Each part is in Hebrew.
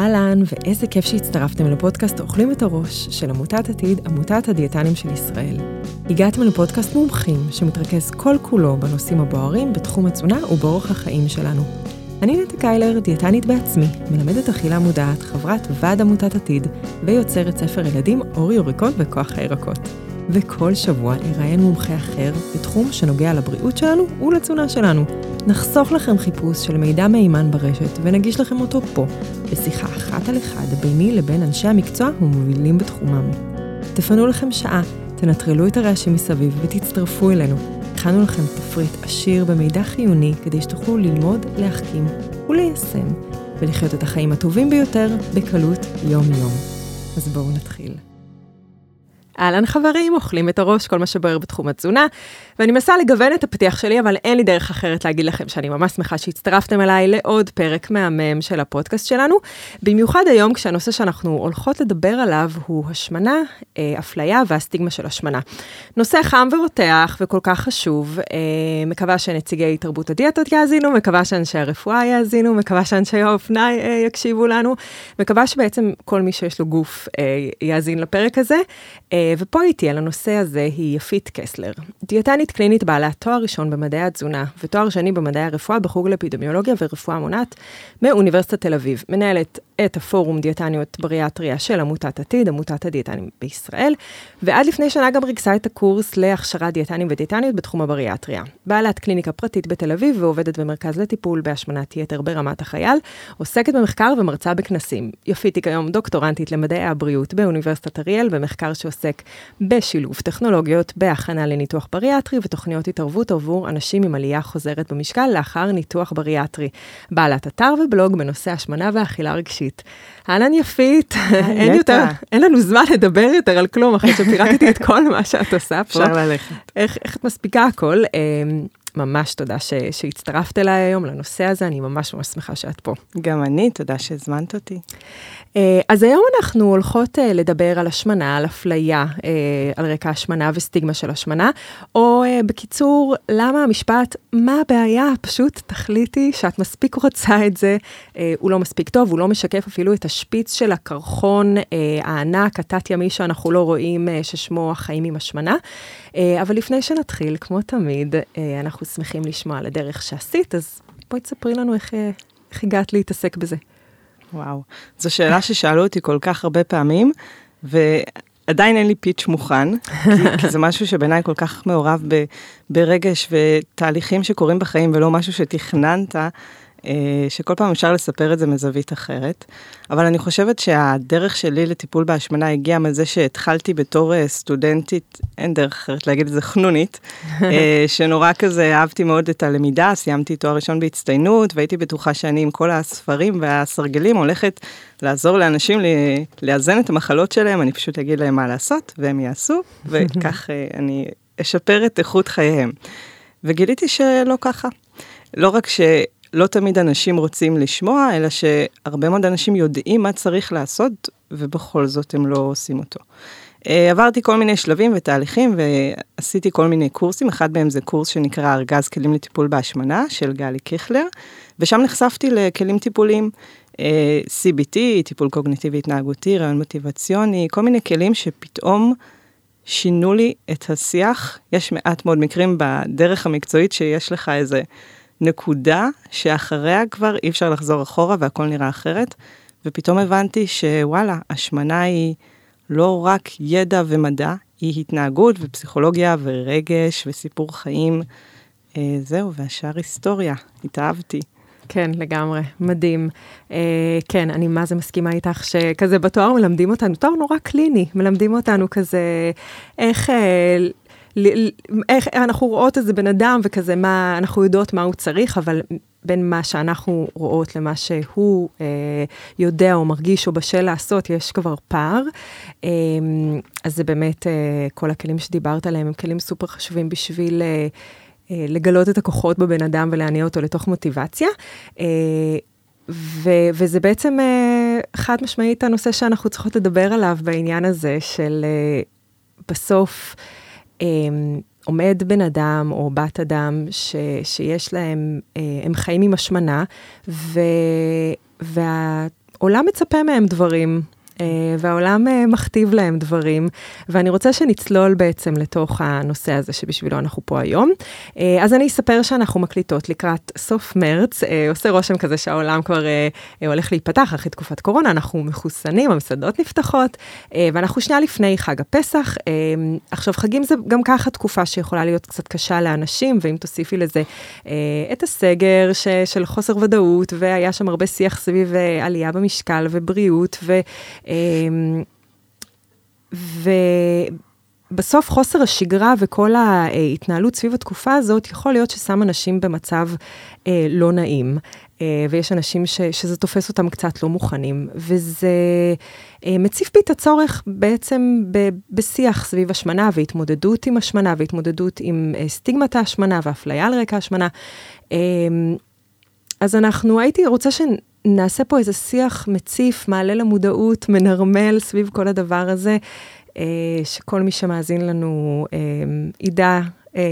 אהלן, ואיזה כיף שהצטרפתם לפודקאסט אוכלים את הראש של עמותת עתיד, עמותת הדיאטנים של ישראל. הגעתם לפודקאסט מומחים שמתרכז כל כולו בנושאים הבוערים בתחום התזונה ובאורח החיים שלנו. אני נטע קיילר, דיאטנית בעצמי, מלמדת אכילה מודעת, חברת ועד עמותת עתיד, ויוצרת ספר ילדים אור יוריקות וכוח הירקות. וכל שבוע אראיין מומחה אחר בתחום שנוגע לבריאות שלנו ולתזונה שלנו. נחסוך לכם חיפוש של מידע מהימן ברשת ונגיש לכם אותו פה, בשיחה אחת על אחד ביני לבין אנשי המקצוע ומובילים בתחומם. תפנו לכם שעה, תנטרלו את הרעשים מסביב ותצטרפו אלינו. הכנו לכם תפריט עשיר במידע חיוני כדי שתוכלו ללמוד, להחכים וליישם, ולחיות את החיים הטובים ביותר בקלות יום-יום. אז בואו נתחיל. אהלן חברים, אוכלים את הראש, כל מה שבוער בתחום התזונה, ואני מנסה לגוון את הפתיח שלי, אבל אין לי דרך אחרת להגיד לכם שאני ממש שמחה שהצטרפתם אליי לעוד פרק מהמם של הפודקאסט שלנו. במיוחד היום, כשהנושא שאנחנו הולכות לדבר עליו הוא השמנה, אה, אפליה והסטיגמה של השמנה. נושא חם ורותח וכל כך חשוב, אה, מקווה שנציגי תרבות הדיאטות יאזינו, מקווה שאנשי הרפואה יאזינו, מקווה שאנשי האופנה אה, יקשיבו לנו, מקווה שבעצם כל מי שיש לו גוף אה, יאזין לפרק הזה. אה, ופה איתי על הנושא הזה היא יפית קסלר, דיאטנית קלינית בעלת תואר ראשון במדעי התזונה ותואר שני במדעי הרפואה בחוג לאפידמיולוגיה ורפואה מונעת מאוניברסיטת תל אביב. מנהלת את הפורום דיאטניות בריאטריה של עמותת עתיד, עמותת הדיאטנים בישראל, ועד לפני שנה גם ריכזה את הקורס להכשרת דיאטנים ודיאטניות בתחום הבריאטריה. בעלת קליניקה פרטית בתל אביב ועובדת במרכז לטיפול בהשמנת יתר ברמת החייל, עוסקת במחקר ומרצה בכנסים. יפית היא כיום דוקטורנטית למדעי הבריאות באוניברסיטת אריאל, במחקר שעוסק בשילוב טכנולוגיות בהכנה לניתוח בריאטרי ותוכניות התערבות עבור אנשים עם עלייה חוזרת במשקל לאחר ניתוח בריאטרי. בעלת אתר ובלוג בנושא השמנה ואכילה. אישית. אהלן יפית, אין יותר, אין לנו זמן לדבר יותר על כלום, אחרי שפירקתי את כל מה שאת עושה פה. אפשר ללכת. איך, איך את מספיקה הכל? ממש תודה ש, שהצטרפת אליי היום לנושא הזה, אני ממש ממש שמחה שאת פה. גם אני, תודה שהזמנת אותי. אה, אז היום אנחנו הולכות אה, לדבר על השמנה, על אפליה, אה, על רקע השמנה וסטיגמה של השמנה, או בקיצור, למה המשפט, מה הבעיה? פשוט תחליטי שאת מספיק רוצה את זה, הוא לא מספיק טוב, הוא לא משקף אפילו את השפיץ של הקרחון הענק, התת-ימי שאנחנו לא רואים, ששמו החיים עם השמנה. אבל לפני שנתחיל, כמו תמיד, אנחנו שמחים לשמוע על הדרך שעשית, אז בואי תספרי לנו איך, איך הגעת להתעסק בזה. וואו, זו שאלה ששאלו אותי כל כך הרבה פעמים, ועדיין אין לי פיץ' מוכן, כי, כי זה משהו שבעיניי כל כך מעורב ב, ברגש ותהליכים שקורים בחיים, ולא משהו שתכננת. אה, שכל פעם אפשר לספר את זה מזווית אחרת. אבל אני חושבת שהדרך שלי לטיפול בהשמנה הגיעה מזה שהתחלתי בתור אה, סטודנטית, אין דרך אחרת להגיד את זה, חנונית, אה, שנורא כזה אהבתי מאוד את הלמידה, סיימתי תואר ראשון בהצטיינות, והייתי בטוחה שאני עם כל הספרים והסרגלים הולכת לעזור לאנשים לאזן את המחלות שלהם, אני פשוט אגיד להם מה לעשות, והם יעשו, וכך אני אשפר את איכות חייהם. וגיליתי שלא ככה. לא רק ש... לא תמיד אנשים רוצים לשמוע, אלא שהרבה מאוד אנשים יודעים מה צריך לעשות, ובכל זאת הם לא עושים אותו. אה, עברתי כל מיני שלבים ותהליכים ועשיתי כל מיני קורסים, אחד מהם זה קורס שנקרא ארגז כלים לטיפול בהשמנה של גלי קיכלר, ושם נחשפתי לכלים טיפוליים, אה, CBT, טיפול קוגניטיבי התנהגותי, רעיון מוטיבציוני, כל מיני כלים שפתאום שינו לי את השיח. יש מעט מאוד מקרים בדרך המקצועית שיש לך איזה נקודה שאחריה כבר אי אפשר לחזור אחורה והכל נראה אחרת. ופתאום הבנתי שוואלה, השמנה היא לא רק ידע ומדע, היא התנהגות ופסיכולוגיה ורגש וסיפור חיים. אה, זהו, והשאר היסטוריה, התאהבתי. כן, לגמרי, מדהים. אה, כן, אני מה זה מסכימה איתך שכזה בתואר מלמדים אותנו, תואר נורא קליני, מלמדים אותנו כזה איך אה, איך אנחנו רואות איזה בן אדם וכזה מה, אנחנו יודעות מה הוא צריך, אבל בין מה שאנחנו רואות למה שהוא אה, יודע או מרגיש או בשל לעשות, יש כבר פער. אה, אז זה באמת, אה, כל הכלים שדיברת עליהם הם כלים סופר חשובים בשביל... אה, אה, לגלות את הכוחות בבן אדם ולהניע אותו לתוך מוטיבציה. אה, ו- וזה בעצם uh, חד משמעית הנושא שאנחנו צריכות לדבר עליו בעניין הזה של בסוף עומד בן אדם או בת אדם ש, שיש להם, אה, הם חיים עם השמנה, ו, וה... העולם מצפה מהם דברים, והעולם אה, מכתיב להם דברים, ואני רוצה שנצלול בעצם לתוך הנושא הזה שבשבילו אנחנו פה היום. אה, אז אני אספר שאנחנו מקליטות לקראת סוף מרץ, עושה רושם כזה שהעולם כבר הולך להיפתח אחרי תקופת קורונה, אנחנו מחוסנים, המסעדות נפתחות, ואנחנו שנייה לפני חג הפסח. עכשיו, חגים זה גם ככה תקופה שיכולה להיות קצת קשה לאנשים, ואם תוסיפי לזה את הסגר ש, של חוסר ודאות, והיה שם הרבה שיח סביב עלייה במשקל ובריאות, ו... אמ, ובסוף חוסר השגרה וכל ההתנהלות סביב התקופה הזאת, יכול להיות ששם אנשים במצב אה, לא נעים. אה, ויש אנשים ש, שזה תופס אותם קצת לא מוכנים, וזה אה, מציף בי את הצורך בעצם ב, בשיח סביב השמנה והתמודדות עם השמנה והתמודדות עם סטיגמת ההשמנה ואפליה על רקע השמנה. אה, אז אנחנו, הייתי רוצה ש... נעשה פה איזה שיח מציף, מעלה למודעות, מנרמל סביב כל הדבר הזה, אה, שכל מי שמאזין לנו אה, ידע אה,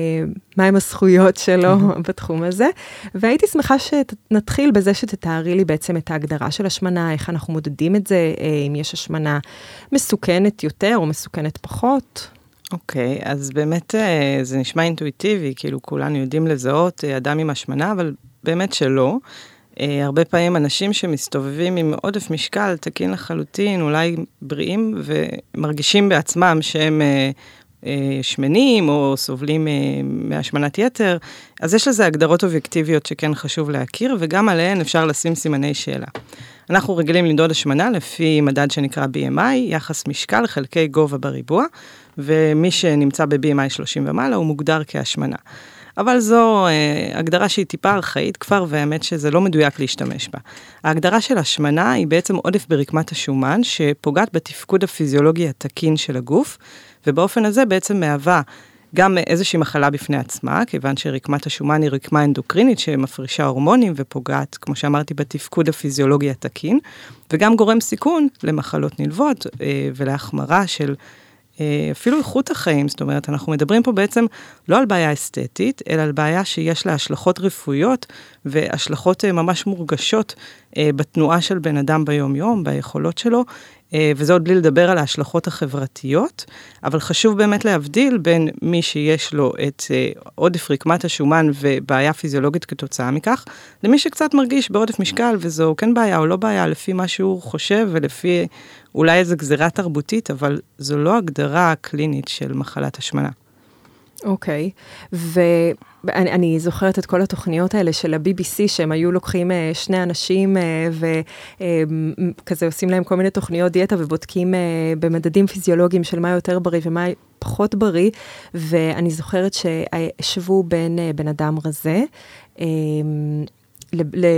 מהם הזכויות שלו בתחום הזה. והייתי שמחה שנתחיל בזה שתתארי לי בעצם את ההגדרה של השמנה, איך אנחנו מודדים את זה, אם יש השמנה מסוכנת יותר או מסוכנת פחות. אוקיי, okay, אז באמת זה נשמע אינטואיטיבי, כאילו כולנו יודעים לזהות אדם עם השמנה, אבל באמת שלא. אה, הרבה פעמים אנשים שמסתובבים עם עודף משקל תקין לחלוטין, אולי בריאים, ומרגישים בעצמם שהם אה, אה, שמנים או סובלים מהשמנת יתר, אז יש לזה הגדרות אובייקטיביות שכן חשוב להכיר, וגם עליהן אפשר לשים סימני שאלה. אנחנו רגילים למדוד השמנה לפי מדד שנקרא BMI, יחס משקל חלקי גובה בריבוע, ומי שנמצא ב-BMI 30 ומעלה הוא מוגדר כהשמנה. אבל זו אה, הגדרה שהיא טיפה ארכאית כבר, והאמת שזה לא מדויק להשתמש בה. ההגדרה של השמנה היא בעצם עודף ברקמת השומן, שפוגעת בתפקוד הפיזיולוגי התקין של הגוף, ובאופן הזה בעצם מהווה גם איזושהי מחלה בפני עצמה, כיוון שרקמת השומן היא רקמה אנדוקרינית שמפרישה הורמונים ופוגעת, כמו שאמרתי, בתפקוד הפיזיולוגי התקין, וגם גורם סיכון למחלות נלוות אה, ולהחמרה של אפילו איכות החיים, זאת אומרת, אנחנו מדברים פה בעצם לא על בעיה אסתטית, אלא על בעיה שיש לה השלכות רפואיות והשלכות אה, ממש מורגשות אה, בתנועה של בן אדם ביום-יום, ביכולות שלו, וזה עוד בלי לדבר על ההשלכות החברתיות, אבל חשוב באמת להבדיל בין מי שיש לו את עודף רקמת השומן ובעיה פיזיולוגית כתוצאה מכך, למי שקצת מרגיש בעודף משקל, וזו כן בעיה או לא בעיה, לפי מה שהוא חושב ולפי אולי איזו גזירה תרבותית, אבל זו לא הגדרה קלינית של מחלת השמנה. אוקיי, okay. ואני זוכרת את כל התוכניות האלה של ה-BBC, שהם היו לוקחים uh, שני אנשים uh, וכזה uh, עושים להם כל מיני תוכניות דיאטה ובודקים uh, במדדים פיזיולוגיים של מה יותר בריא ומה פחות בריא, ואני זוכרת שהשוו בין uh, בן אדם רזה,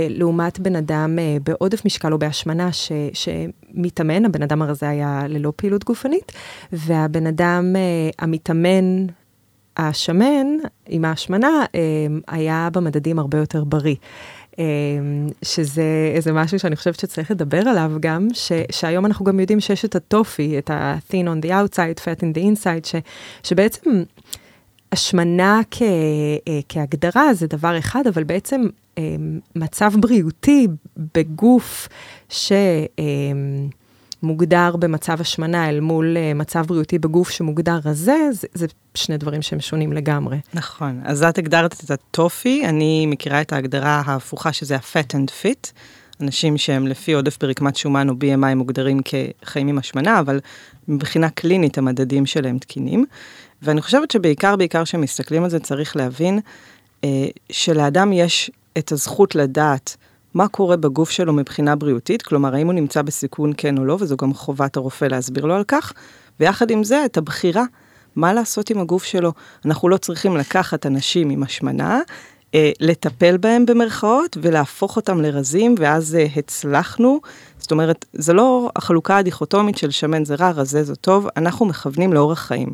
לעומת בן אדם אה, בעודף משקל או בהשמנה ש, שמתאמן, הבן אדם הרזה היה ללא פעילות גופנית, והבן אדם אה, המתאמן השמן עם ההשמנה אה, היה במדדים הרבה יותר בריא. שזה איזה משהו שאני חושבת שצריך לדבר עליו גם, ש, שהיום אנחנו גם יודעים שיש את הטופי, את ה-thin on the outside, fat in the inside, ש, שבעצם השמנה כ, כהגדרה זה דבר אחד, אבל בעצם מצב בריאותי בגוף שמוגדר במצב השמנה אל מול אה, מצב בריאותי בגוף שמוגדר רזה, זה, זה שני דברים שהם שונים לגמרי. נכון, אז את הגדרת את הטופי, אני מכירה את ההגדרה ההפוכה שזה ה-fat and fit. אנשים שהם לפי עודף ברקמת שומן או BMI מוגדרים כחיים עם השמנה, אבל מבחינה קלינית המדדים שלהם תקינים. ואני חושבת שבעיקר, בעיקר כשמסתכלים על זה, צריך להבין אה, שלאדם יש את הזכות לדעת מה קורה בגוף שלו מבחינה בריאותית, כלומר, האם הוא נמצא בסיכון כן או לא, וזו גם חובת הרופא להסביר לו על כך, ויחד עם זה, את הבחירה מה לעשות עם הגוף שלו. אנחנו לא צריכים לקחת אנשים עם השמנה, אה, לטפל בהם במרכאות ולהפוך אותם לרזים, ואז אה, הצלחנו. זאת אומרת, זה לא החלוקה הדיכוטומית של שמן זה רע, רזה זה טוב, אנחנו מכוונים לאורח חיים.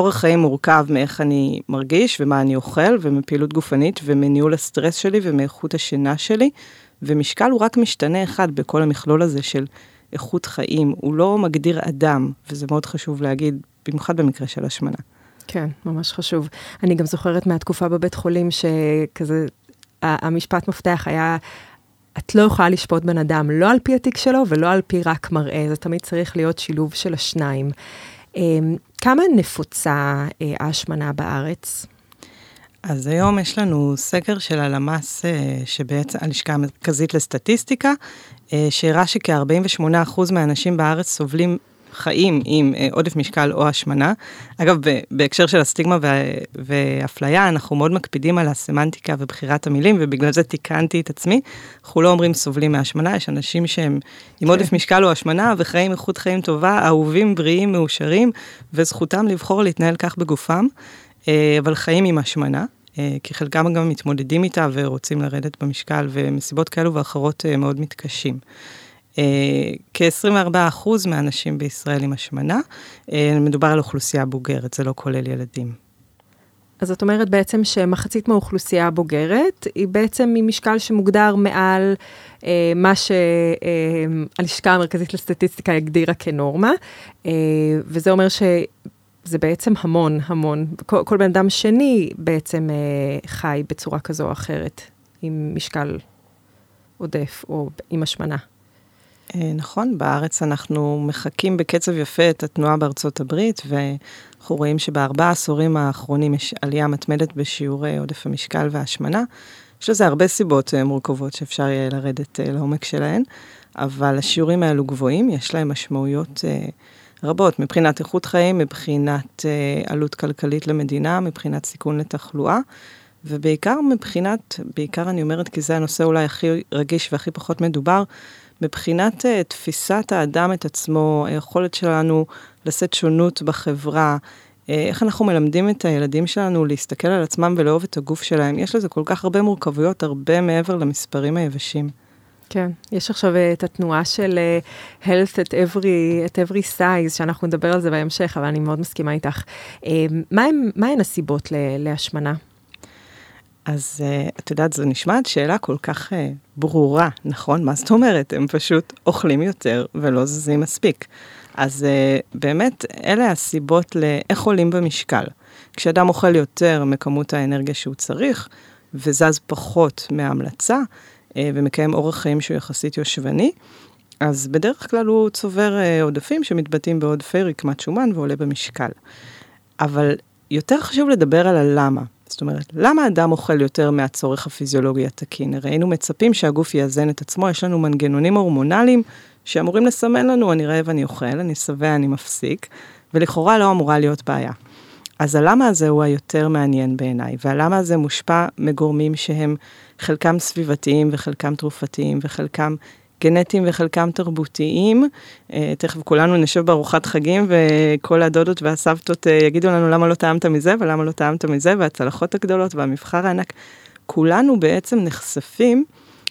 אורח חיים מורכב מאיך אני מרגיש ומה אני אוכל ומפעילות גופנית ומניהול הסטרס שלי ומאיכות השינה שלי, ומשקל הוא רק משתנה אחד בכל המכלול הזה של איכות חיים, הוא לא מגדיר אדם, וזה מאוד חשוב להגיד, במיוחד במקרה של השמנה. כן, ממש חשוב. אני גם זוכרת מהתקופה בבית חולים שכזה, המשפט מפתח היה את לא יכולה לשפוט בן אדם לא על פי התיק שלו ולא על פי רק מראה, זה תמיד צריך להיות שילוב של השניים. כמה נפוצה ההשמנה בארץ? אז היום יש לנו סקר של הלמ"ס, שבעצם הלשכה המרכזית לסטטיסטיקה, שהראה שכ-48% מהאנשים בארץ סובלים חיים עם אה, עודף משקל או השמנה. אגב, בהקשר של הסטיגמה ואפליה, אנחנו מאוד מקפידים על הסמנטיקה ובחירת המילים, ובגלל זה תיקנתי את עצמי. אנחנו לא אומרים סובלים מהשמנה, יש אנשים שהם עם כן. עודף משקל או השמנה, וחיים איכות חיים טובה, אהובים, בריאים, מאושרים, וזכותם לבחור להתנהל כך בגופם, אה, אבל חיים עם השמנה. אה, כי חלקם גם מתמודדים איתה ורוצים לרדת במשקל, ומסיבות כאלו ואחרות מאוד מתקשים. אה, כ-24% מהאנשים בישראל עם השמנה, אה, מדובר על אוכלוסייה בוגרת, זה לא כולל ילדים. אז זאת אומרת בעצם שמחצית מהאוכלוסייה הבוגרת היא בעצם ממשקל שמוגדר מעל אה, מה שהלשכה אה, המרכזית לסטטיסטיקה הגדירה כנורמה, אה, וזה אומר שזה בעצם המון המון, כל, כל בן אדם שני בעצם אה, חי בצורה כזו או אחרת עם משקל עודף או עם השמנה. אה, נכון, בארץ אנחנו מחקים בקצב יפה את התנועה בארצות הברית, ואנחנו רואים שבארבעה העשורים האחרונים יש עלייה מתמדת בשיעורי עודף המשקל וההשמנה. יש לזה הרבה סיבות אה, מורכבות שאפשר יהיה לרדת אה, לעומק שלהן, אבל השיעורים האלו גבוהים, יש להם משמעויות רבות, מבחינת איכות חיים, מבחינת עלות כלכלית למדינה, מבחינת סיכון לתחלואה. ובעיקר מבחינת, בעיקר אני אומרת כי זה הנושא אולי הכי רגיש והכי פחות מדובר, מבחינת uh, תפיסת האדם את עצמו, היכולת שלנו לשאת שונות בחברה, uh, איך אנחנו מלמדים את הילדים שלנו להסתכל על עצמם ולאהוב את הגוף שלהם, יש לזה כל כך הרבה מורכבויות, הרבה מעבר למספרים היבשים. כן, יש עכשיו uh, את התנועה של health at every, at every size, שאנחנו נדבר על זה בהמשך, אבל אני מאוד מסכימה איתך. מה הסיבות להשמנה? אז uh, את יודעת, זו נשמעת שאלה כל כך uh, ברורה, נכון? מה זאת אומרת? הם פשוט אוכלים יותר ולא זזים מספיק. אז uh, באמת, אלה הסיבות לאיך עולים במשקל. כשאדם אוכל יותר מכמות האנרגיה שהוא צריך, וזז פחות מההמלצה, ומקיים אורח חיים שהוא יחסית יושבני, אז בדרך כלל הוא צובר עודפים שמתבטאים בעודפי רקמת שומן ועולה במשקל. אבל יותר חשוב לדבר על הלמה. זאת אומרת, למה אדם אוכל יותר מהצורך הפיזיולוגי התקין? הרי היינו מצפים שהגוף יאזן את עצמו, יש לנו מנגנונים הורמונליים שאמורים לסמן לנו, אני רעב, אני אוכל, אני שבע, אני מפסיק, ולכאורה לא אמורה להיות בעיה. אז הלמה הזה הוא היותר מעניין בעיניי, והלמה הזה מושפע מגורמים שהם חלקם סביבתיים וחלקם תרופתיים וחלקם גנטיים וחלקם תרבותיים. אה, תכף כולנו נשב בארוחת חגים וכל הדודות והסבתות אה, יגידו לנו למה לא טעמת מזה ולמה לא טעמת מזה, והצלחות הגדולות והמבחר הענק. כולנו בעצם נחשפים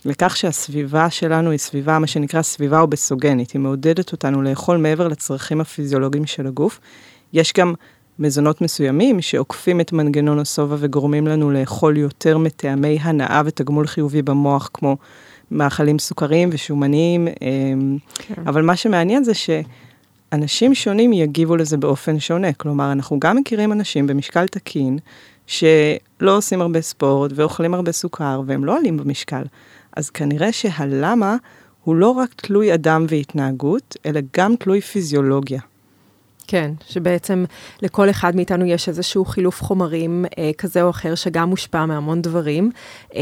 לכך שהסביבה שלנו היא סביבה, מה שנקרא סביבה אובסוגנית, היא מעודדת אותנו לאכול מעבר לצרכים הפיזיולוגיים של הגוף. יש גם מזונות מסוימים שעוקפים את מנגנון השובע וגורמים לנו לאכול יותר מטעמי הנאה ותגמול חיובי במוח, כמו מאכלים סוכריים ושומניים, אמ, כן. אבל מה שמעניין זה שאנשים שונים יגיבו לזה באופן שונה. כלומר, אנחנו גם מכירים אנשים במשקל תקין, שלא עושים הרבה ספורט ואוכלים הרבה סוכר, והם לא עולים במשקל. אז כנראה שהלמה הוא לא רק תלוי אדם והתנהגות, אלא גם תלוי פיזיולוגיה. כן, שבעצם לכל אחד מאיתנו יש איזשהו חילוף חומרים אה, כזה או אחר, שגם מושפע מהמון דברים, אה,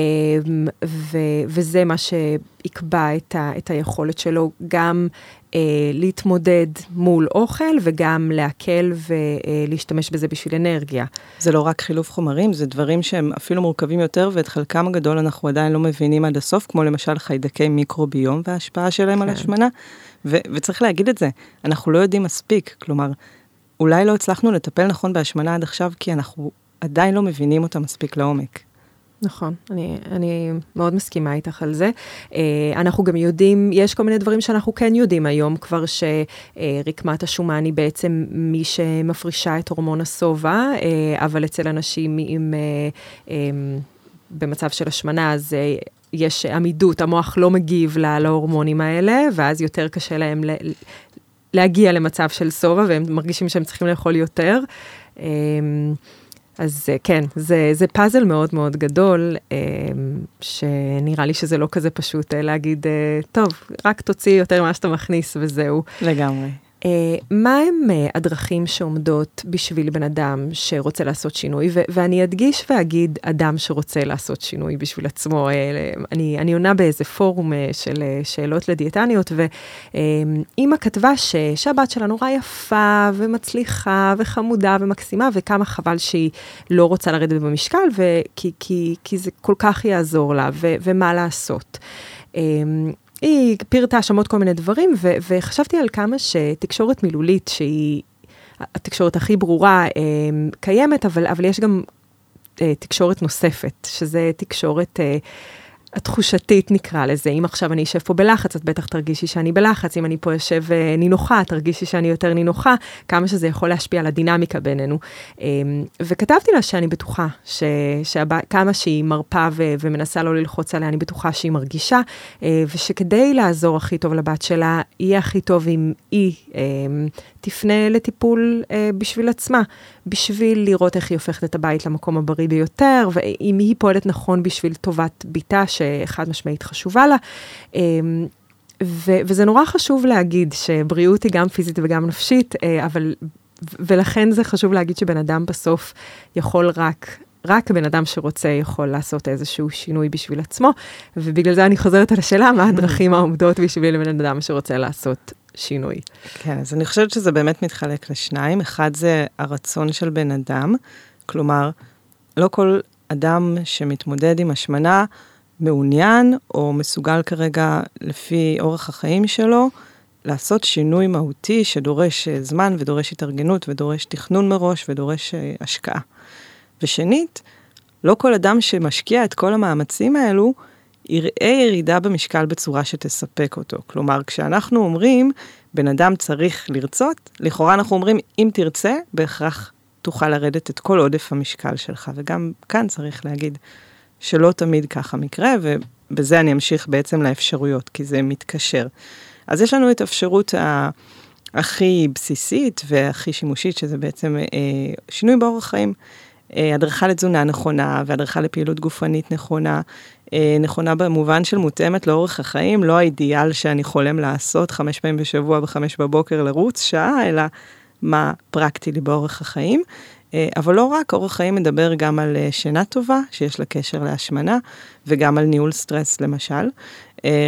ו, וזה מה שיקבע את, ה, את היכולת שלו גם אה, להתמודד מול אוכל וגם להקל ולהשתמש בזה בשביל אנרגיה. זה לא רק חילוף חומרים, זה דברים שהם אפילו מורכבים יותר, ואת חלקם הגדול אנחנו עדיין לא מבינים עד הסוף, כמו למשל חיידקי מיקרוביום וההשפעה שלהם כן. על השמנה. ו- וצריך להגיד את זה, אנחנו לא יודעים מספיק, כלומר, אולי לא הצלחנו לטפל נכון בהשמנה עד עכשיו, כי אנחנו עדיין לא מבינים אותה מספיק לעומק. נכון, אני, אני מאוד מסכימה איתך על זה. Uh, אנחנו גם יודעים, יש כל מיני דברים שאנחנו כן יודעים היום כבר, שרקמת השומן היא בעצם מי שמפרישה את הורמון השובע, uh, אבל אצל אנשים עם... Um, במצב של השמנה, אז יש עמידות, המוח לא מגיב להורמונים האלה, ואז יותר קשה להם להגיע למצב של שובע, והם מרגישים שהם צריכים לאכול יותר. אמ, אז כן, זה, זה פאזל מאוד מאוד גדול, שנראה לי שזה לא כזה פשוט להגיד, טוב, רק תוציא יותר ממה שאתה מכניס וזהו. לגמרי. Uh, מה הם uh, הדרכים שעומדות בשביל בן אדם שרוצה לעשות שינוי? ואני אדגיש ואגיד אדם שרוצה לעשות שינוי בשביל עצמו. Uh, אני, אני עונה באיזה פורום של שאלות לדיאטניות, ואימא כתבה ש- שהבת שלה נורא יפה ומצליחה וחמודה ומקסימה, וכמה חבל שהיא לא רוצה לרדת במשקל, ו- כי, כי, כי זה כל כך יעזור לה, ו- ומה לעשות. היא פירטה עוד כל מיני דברים, ו- וחשבתי על כמה שתקשורת מילולית, שהיא התקשורת הכי ברורה, אה, קיימת, אבל, אבל יש גם אה, תקשורת נוספת, שזה תקשורת... אה, התחושתית נקרא לזה, אם עכשיו אני אשב פה בלחץ, את בטח תרגישי שאני בלחץ, אם אני פה אשב אה, נינוחה, תרגישי שאני יותר נינוחה, כמה שזה יכול להשפיע על הדינמיקה בינינו. אמ, וכתבתי לה שאני בטוחה, ש, שהבא, כמה שהיא מרפה ו, ומנסה לא ללחוץ עליה, אני בטוחה שהיא מרגישה, אה, ושכדי לעזור הכי טוב לבת שלה, יהיה הכי טוב אם היא אמ, תפנה לטיפול אה, בשביל עצמה, בשביל לראות איך היא הופכת את הבית למקום הבריא ביותר, ואם היא פועלת נכון בשביל טובת בתה, שחד משמעית חשובה לה. אה, ו- וזה נורא חשוב להגיד שבריאות היא גם פיזית וגם נפשית, אה, אבל, ולכן זה חשוב להגיד שבן אדם בסוף יכול רק רק בן אדם שרוצה יכול לעשות איזשהו שינוי בשביל עצמו, ובגלל זה אני חוזרת על השאלה, מה הדרכים העומדות בשביל בן אדם שרוצה לעשות שינוי. כן, אז אני חושבת שזה באמת מתחלק לשניים. אחד זה הרצון של בן אדם, כלומר, לא כל אדם שמתמודד עם השמנה מעוניין או מסוגל כרגע, לפי אורח החיים שלו, לעשות שינוי מהותי שדורש אה, זמן ודורש התארגנות ודורש תכנון מראש ודורש אה, השקעה. ושנית, לא כל אדם שמשקיע את כל המאמצים האלו, יראה ירידה במשקל בצורה שתספק אותו. כלומר, כשאנחנו אומרים, בן אדם צריך לרצות, לכאורה אנחנו אומרים, אם תרצה, בהכרח תוכל לרדת את כל עודף המשקל שלך. וגם כאן צריך להגיד שלא תמיד ככה מקרה, ובזה אני אמשיך בעצם לאפשרויות, כי זה מתקשר. אז יש לנו את האפשרות ה... הכי בסיסית והכי שימושית, שזה בעצם אה, שינוי באורח חיים. אה, הדרכה לתזונה נכונה והדרכה לפעילות גופנית נכונה, אה, נכונה במובן של מותאמת לאורך החיים, לא האידיאל שאני חולם לעשות חמש פעמים בשבוע בחמש בבוקר לרוץ שעה, אלא מה פרקטי לי באורך החיים. אה, אבל לא רק, אורח חיים מדבר גם על שינה טובה, שיש לה קשר להשמנה, וגם על ניהול סטרס למשל.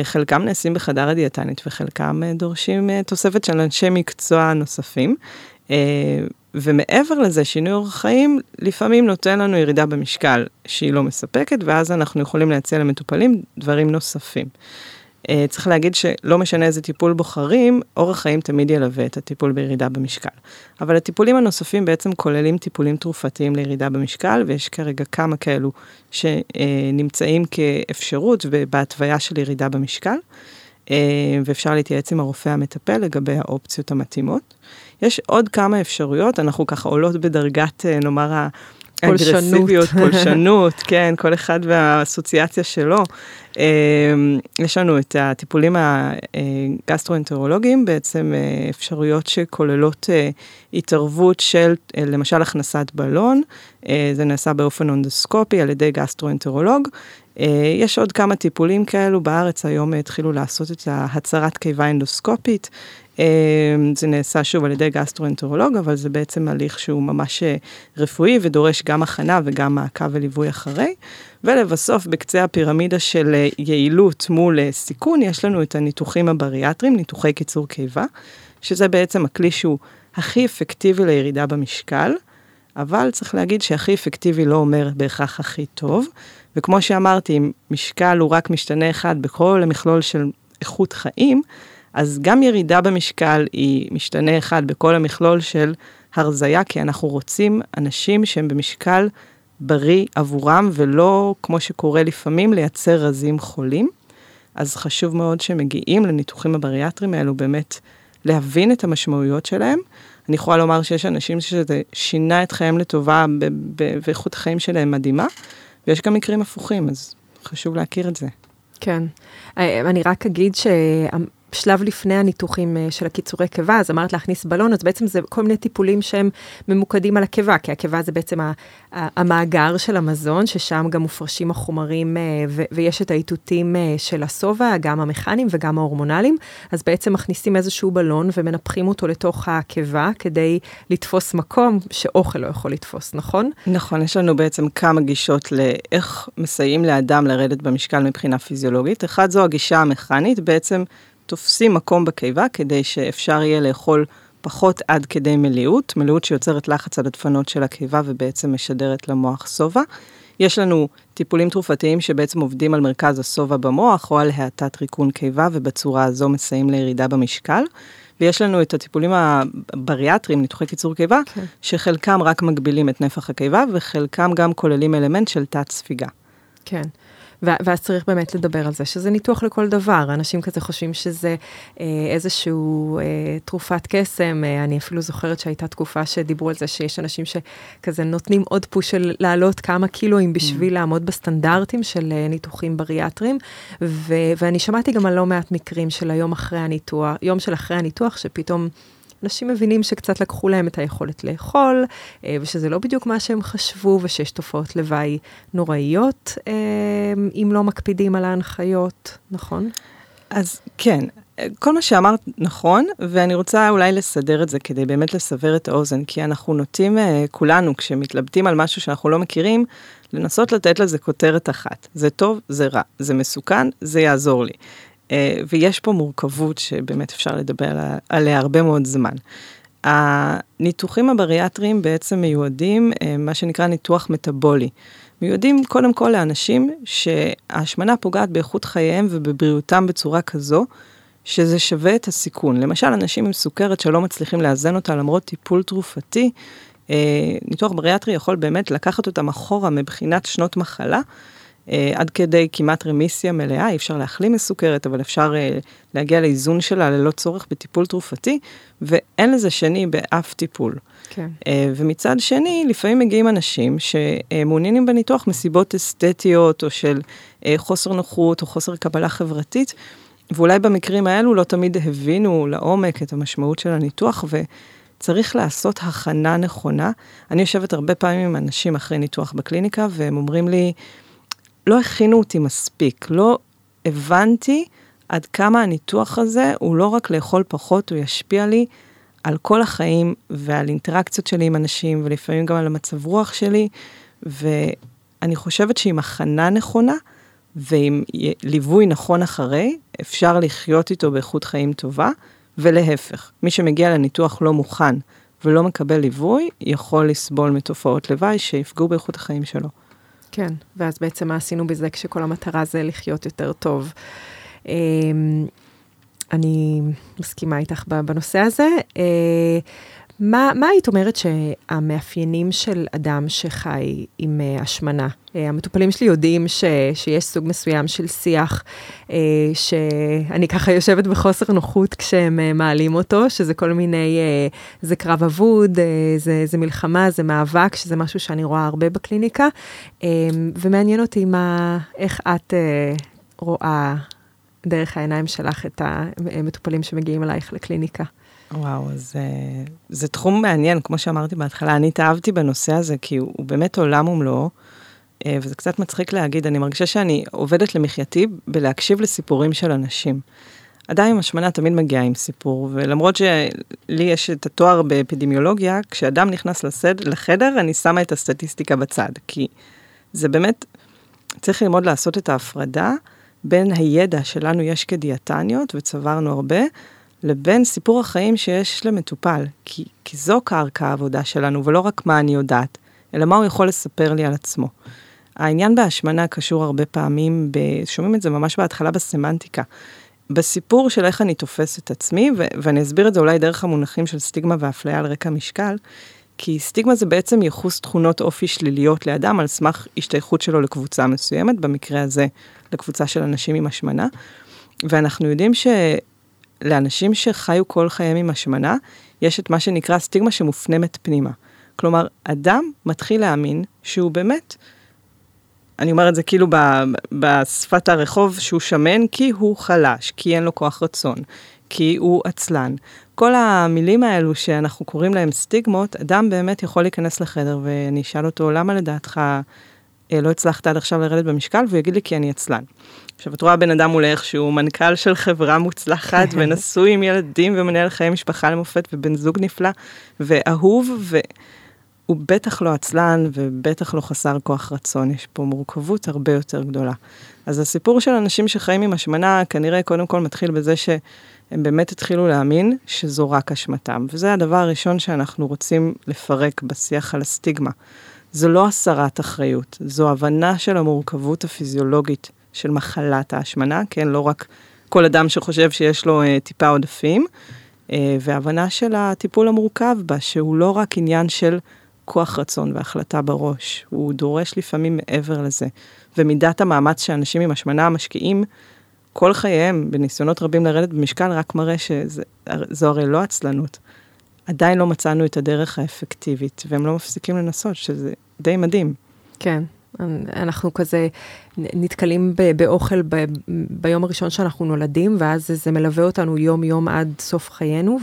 חלקם נעשים בחדר הדיאטנית וחלקם דורשים תוספת של אנשי מקצוע נוספים. ומעבר לזה, שינוי אורח חיים לפעמים נותן לנו ירידה במשקל שהיא לא מספקת, ואז אנחנו יכולים להציע למטופלים דברים נוספים. Uh, צריך להגיד שלא משנה איזה טיפול בוחרים, אורח חיים תמיד ילווה את הטיפול בירידה במשקל. אבל הטיפולים הנוספים בעצם כוללים טיפולים תרופתיים לירידה במשקל, ויש כרגע כמה כאלו שנמצאים כאפשרות בהתוויה של ירידה במשקל, uh, ואפשר להתייעץ עם הרופא המטפל לגבי האופציות המתאימות. יש עוד כמה אפשרויות, אנחנו ככה עולות בדרגת, אה, האגרסיביות, פולשנות, כן, כל אחד והאסוציאציה שלו. אה, יש לנו את הטיפולים הגסטרואנטרולוגיים, בעצם אה, אפשרויות שכוללות התערבות של למשל הכנסת בלון, זה נעשה באופן אנדוסקופי על ידי גסטרואנטרולוג. יש עוד כמה טיפולים כאלו, בארץ היום התחילו לעשות את ההצרת קיבה אנדוסקופית, אמ, זה נעשה שוב על ידי גסטרואנטרולוג, אבל זה בעצם הליך שהוא ממש אה, רפואי ודורש גם הכנה וגם מעקב וליווי אחרי. ולבסוף, בקצה הפירמידה של אה, יעילות מול אה, סיכון, יש לנו את הניתוחים הבריאטריים, ניתוחי קיצור קיבה, שזה בעצם הכלי שהוא הכי אפקטיבי לירידה במשקל, אבל צריך להגיד שהכי אפקטיבי לא אומר בהכרח הכי טוב. וכמו שאמרתי, אם משקל הוא רק משתנה אחד בכל המכלול של איכות חיים, אז גם ירידה במשקל היא משתנה אחד בכל המכלול של הרזייה, כי אנחנו רוצים אנשים שהם במשקל בריא עבורם, ולא, כמו שקורה לפעמים, לייצר רזים חולים. אז חשוב מאוד שמגיעים לניתוחים הבריאטריים האלו באמת להבין את המשמעויות שלהם. אני יכולה לומר שיש אנשים שזה שינה את חייהם לטובה ואיכות החיים שלהם מדהימה, ויש גם מקרים הפוכים, אז חשוב להכיר את זה. כן. אה, אני רק אגיד שלב לפני הניתוחים אה, של הקיצורי קיבה, אז אמרת להכניס בלון, אז בעצם זה כל מיני טיפולים שהם ממוקדים על הקיבה, כי הקיבה זה בעצם המאגר של המזון, ששם גם מופרשים החומרים אה, ויש את האיתותים אה, של השובע, גם המכניים וגם ההורמונליים, אז בעצם מכניסים איזשהו בלון ומנפחים אותו לתוך הקיבה כדי לתפוס מקום שאוכל לא יכול לתפוס, נכון? נכון, יש לנו בעצם כמה גישות לאיך מסייעים לאדם לרדת במשקל מבחינה פיזיולוגית. אחד זו הגישה המכנית, בעצם תופסים מקום בקיבה כדי שאפשר יהיה לאכול פחות עד כדי מליאות, מליאות שיוצרת לחץ על הדפנות של הקיבה ובעצם משדרת למוח שובע. יש לנו טיפולים תרופתיים שבעצם עובדים על מרכז השובע במוח או על האטת ריקון קיבה ובצורה הזו מסייעים לירידה במשקל. ויש לנו את הטיפולים הבריאטריים, ניתוחי קיצור קיבה, כן. שחלקם רק מגבילים את נפח הקיבה וחלקם גם כוללים אלמנט של תת ספיגה. כן. ואז צריך באמת לדבר על זה, שזה ניתוח לכל דבר. אנשים כזה חושבים שזה אה, איזשהו אה, תרופת קסם. אה, אני אפילו זוכרת שהייתה תקופה שדיברו על זה שיש אנשים שכזה נותנים עוד פוש של לעלות כמה קילואים בשביל mm. לעמוד בסטנדרטים של אה, ניתוחים בריאטריים. ו- ואני שמעתי גם על לא מעט מקרים של היום אחרי הניתוח, יום של אחרי הניתוח, שפתאום... אנשים מבינים שקצת לקחו להם את היכולת לאכול, אה, ושזה לא בדיוק מה שהם חשבו, ושיש תופעות לוואי נוראיות אה, אם לא מקפידים על ההנחיות, נכון? אז כן, כל מה שאמרת נכון, ואני רוצה אולי לסדר את זה כדי באמת לסבר את האוזן, כי אנחנו נוטים אה, כולנו, כשמתלבטים על משהו שאנחנו לא מכירים, לנסות לתת לזה כותרת אחת. זה טוב, זה רע, זה מסוכן, זה יעזור לי. אה, ויש פה מורכבות שבאמת אפשר לדבר עליה הרבה מאוד זמן. הניתוחים הבריאטריים בעצם מיועדים, אה, מה שנקרא ניתוח מטאבולי. מיועדים קודם כל לאנשים שההשמנה פוגעת באיכות חייהם ובבריאותם בצורה כזו, שזה שווה את הסיכון. למשל, אנשים עם סוכרת שלא מצליחים לאזן אותה למרות טיפול תרופתי, אה, ניתוח בריאטרי יכול באמת לקחת אותם אחורה מבחינת שנות מחלה, עד כדי כמעט רמיסיה מלאה, אי אפשר להחלים מסוכרת, אבל אפשר אה, להגיע לאיזון שלה ללא צורך בטיפול תרופתי, ואין לזה שני באף טיפול. כן. אה, ומצד שני, לפעמים מגיעים אנשים שמעוניינים בניתוח מסיבות אסתטיות, או של חוסר נוחות, או חוסר קבלה חברתית, ואולי במקרים האלו לא תמיד הבינו לעומק את המשמעות של הניתוח, וצריך לעשות הכנה נכונה. אני יושבת הרבה פעמים עם אנשים אחרי ניתוח בקליניקה, והם אומרים לי, לא הכינו אותי מספיק, לא הבנתי עד כמה הניתוח הזה הוא לא רק לאכול פחות, הוא ישפיע לי על כל החיים ועל אינטראקציות שלי עם אנשים ולפעמים גם על המצב רוח שלי, ואני חושבת שעם הכנה נכונה ועם ליווי נכון אחרי, אפשר לחיות איתו באיכות חיים טובה, ולהפך, מי שמגיע לניתוח לא מוכן ולא מקבל ליווי, יכול לסבול מתופעות לוואי שיפגעו באיכות החיים שלו. כן, ואז בעצם מה עשינו בזה כשכל המטרה זה לחיות יותר טוב. אמ, אני מסכימה איתך בנושא הזה. מה, מה היית אומרת שהמאפיינים של אדם שחי עם uh, השמנה? Uh, המטופלים שלי יודעים ש, שיש סוג מסוים של שיח, uh, שאני ככה יושבת בחוסר נוחות כשהם uh, מעלים אותו, שזה כל מיני, uh, זה קרב אבוד, uh, זה, זה מלחמה, זה מאבק, שזה משהו שאני רואה הרבה בקליניקה, uh, ומעניין אותי מה, איך את uh, רואה דרך העיניים שלך את המטופלים שמגיעים אלייך לקליניקה. וואו, אז אה, זה תחום מעניין, כמו שאמרתי בהתחלה, אני התאהבתי בנושא הזה, כי הוא, הוא באמת עולם ומלואו, אה, וזה קצת מצחיק להגיד, אני מרגישה שאני עובדת למחייתי בלהקשיב לסיפורים של אנשים. עם השמנה תמיד מגיע עם סיפור, ולמרות שלי יש את התואר באפידמיולוגיה, כשאדם נכנס לסד, לחדר, אני שמה את הסטטיסטיקה בצד, כי זה באמת, צריך ללמוד לעשות את ההפרדה בין הידע שלנו יש כדיאטניות, וצברנו הרבה, לבין סיפור החיים שיש למטופל, כי, כי זו קרקע העבודה שלנו, ולא רק מה אני יודעת, אלא מה הוא יכול לספר לי על עצמו. העניין בהשמנה קשור הרבה פעמים, ב... שומעים את זה ממש בהתחלה בסמנטיקה, בסיפור של איך אני תופס את עצמי, ו- ואני אסביר את זה אולי דרך המונחים של סטיגמה ואפליה על רקע משקל, כי סטיגמה זה בעצם ייחוס תכונות אופי שליליות לאדם על סמך השתייכות שלו לקבוצה מסוימת, במקרה הזה לקבוצה של אנשים עם השמנה. ואנחנו יודעים ש... לאנשים שחיו כל חייהם עם השמנה, יש את מה שנקרא סטיגמה שמופנמת פנימה. כלומר, אדם מתחיל להאמין שהוא באמת אני אומרת זה כאילו בשפת הרחוב שהוא שמן כי הוא חלש, כי אין לו כוח רצון, כי הוא עצלן. כל המילים האלו שאנחנו קוראים להם סטיגמות, אדם באמת יכול להיכנס לחדר ואני אשאל אותו, למה לדעתך לא הצלחת עד עכשיו לרדת במשקל? והוא יגיד לי, כי אני עצלן. עכשיו, את רואה בן אדם מולך שהוא מנכ"ל של חברה מוצלחת ונשוי עם ילדים ומנהל חיי משפחה למופת ובן זוג נפלא ואהוב, והוא בטח לא עצלן ובטח לא חסר כוח רצון, יש פה מורכבות הרבה יותר גדולה. אז הסיפור של אנשים שחיים עם השמנה כנראה קודם כל מתחיל בזה שהם באמת התחילו להאמין שזו רק אשמתם, וזה הדבר הראשון שאנחנו רוצים לפרק בשיח על הסטיגמה. זו לא הסרת אחריות, זו הבנה של המורכבות הפיזיולוגית של מחלת ההשמנה, כן, לא רק כל אדם שחושב שיש לו אה, טיפה עודפים, אה, והבנה של הטיפול המורכב בה, שהוא לא רק עניין של כוח רצון והחלטה בראש, הוא דורש לפעמים מעבר לזה. ומידת המאמץ שאנשים עם השמנה משקיעים כל חייהם בניסיונות רבים לרדת במשקל, רק מראה שזו הרי לא עצלנות. עדיין לא מצאנו את הדרך האפקטיבית, והם לא מפסיקים לנסות, שזה די מדהים. כן, אנחנו כזה נתקלים באוכל ב, ביום הראשון שאנחנו נולדים, ואז זה מלווה אותנו יום-יום עד סוף חיינו,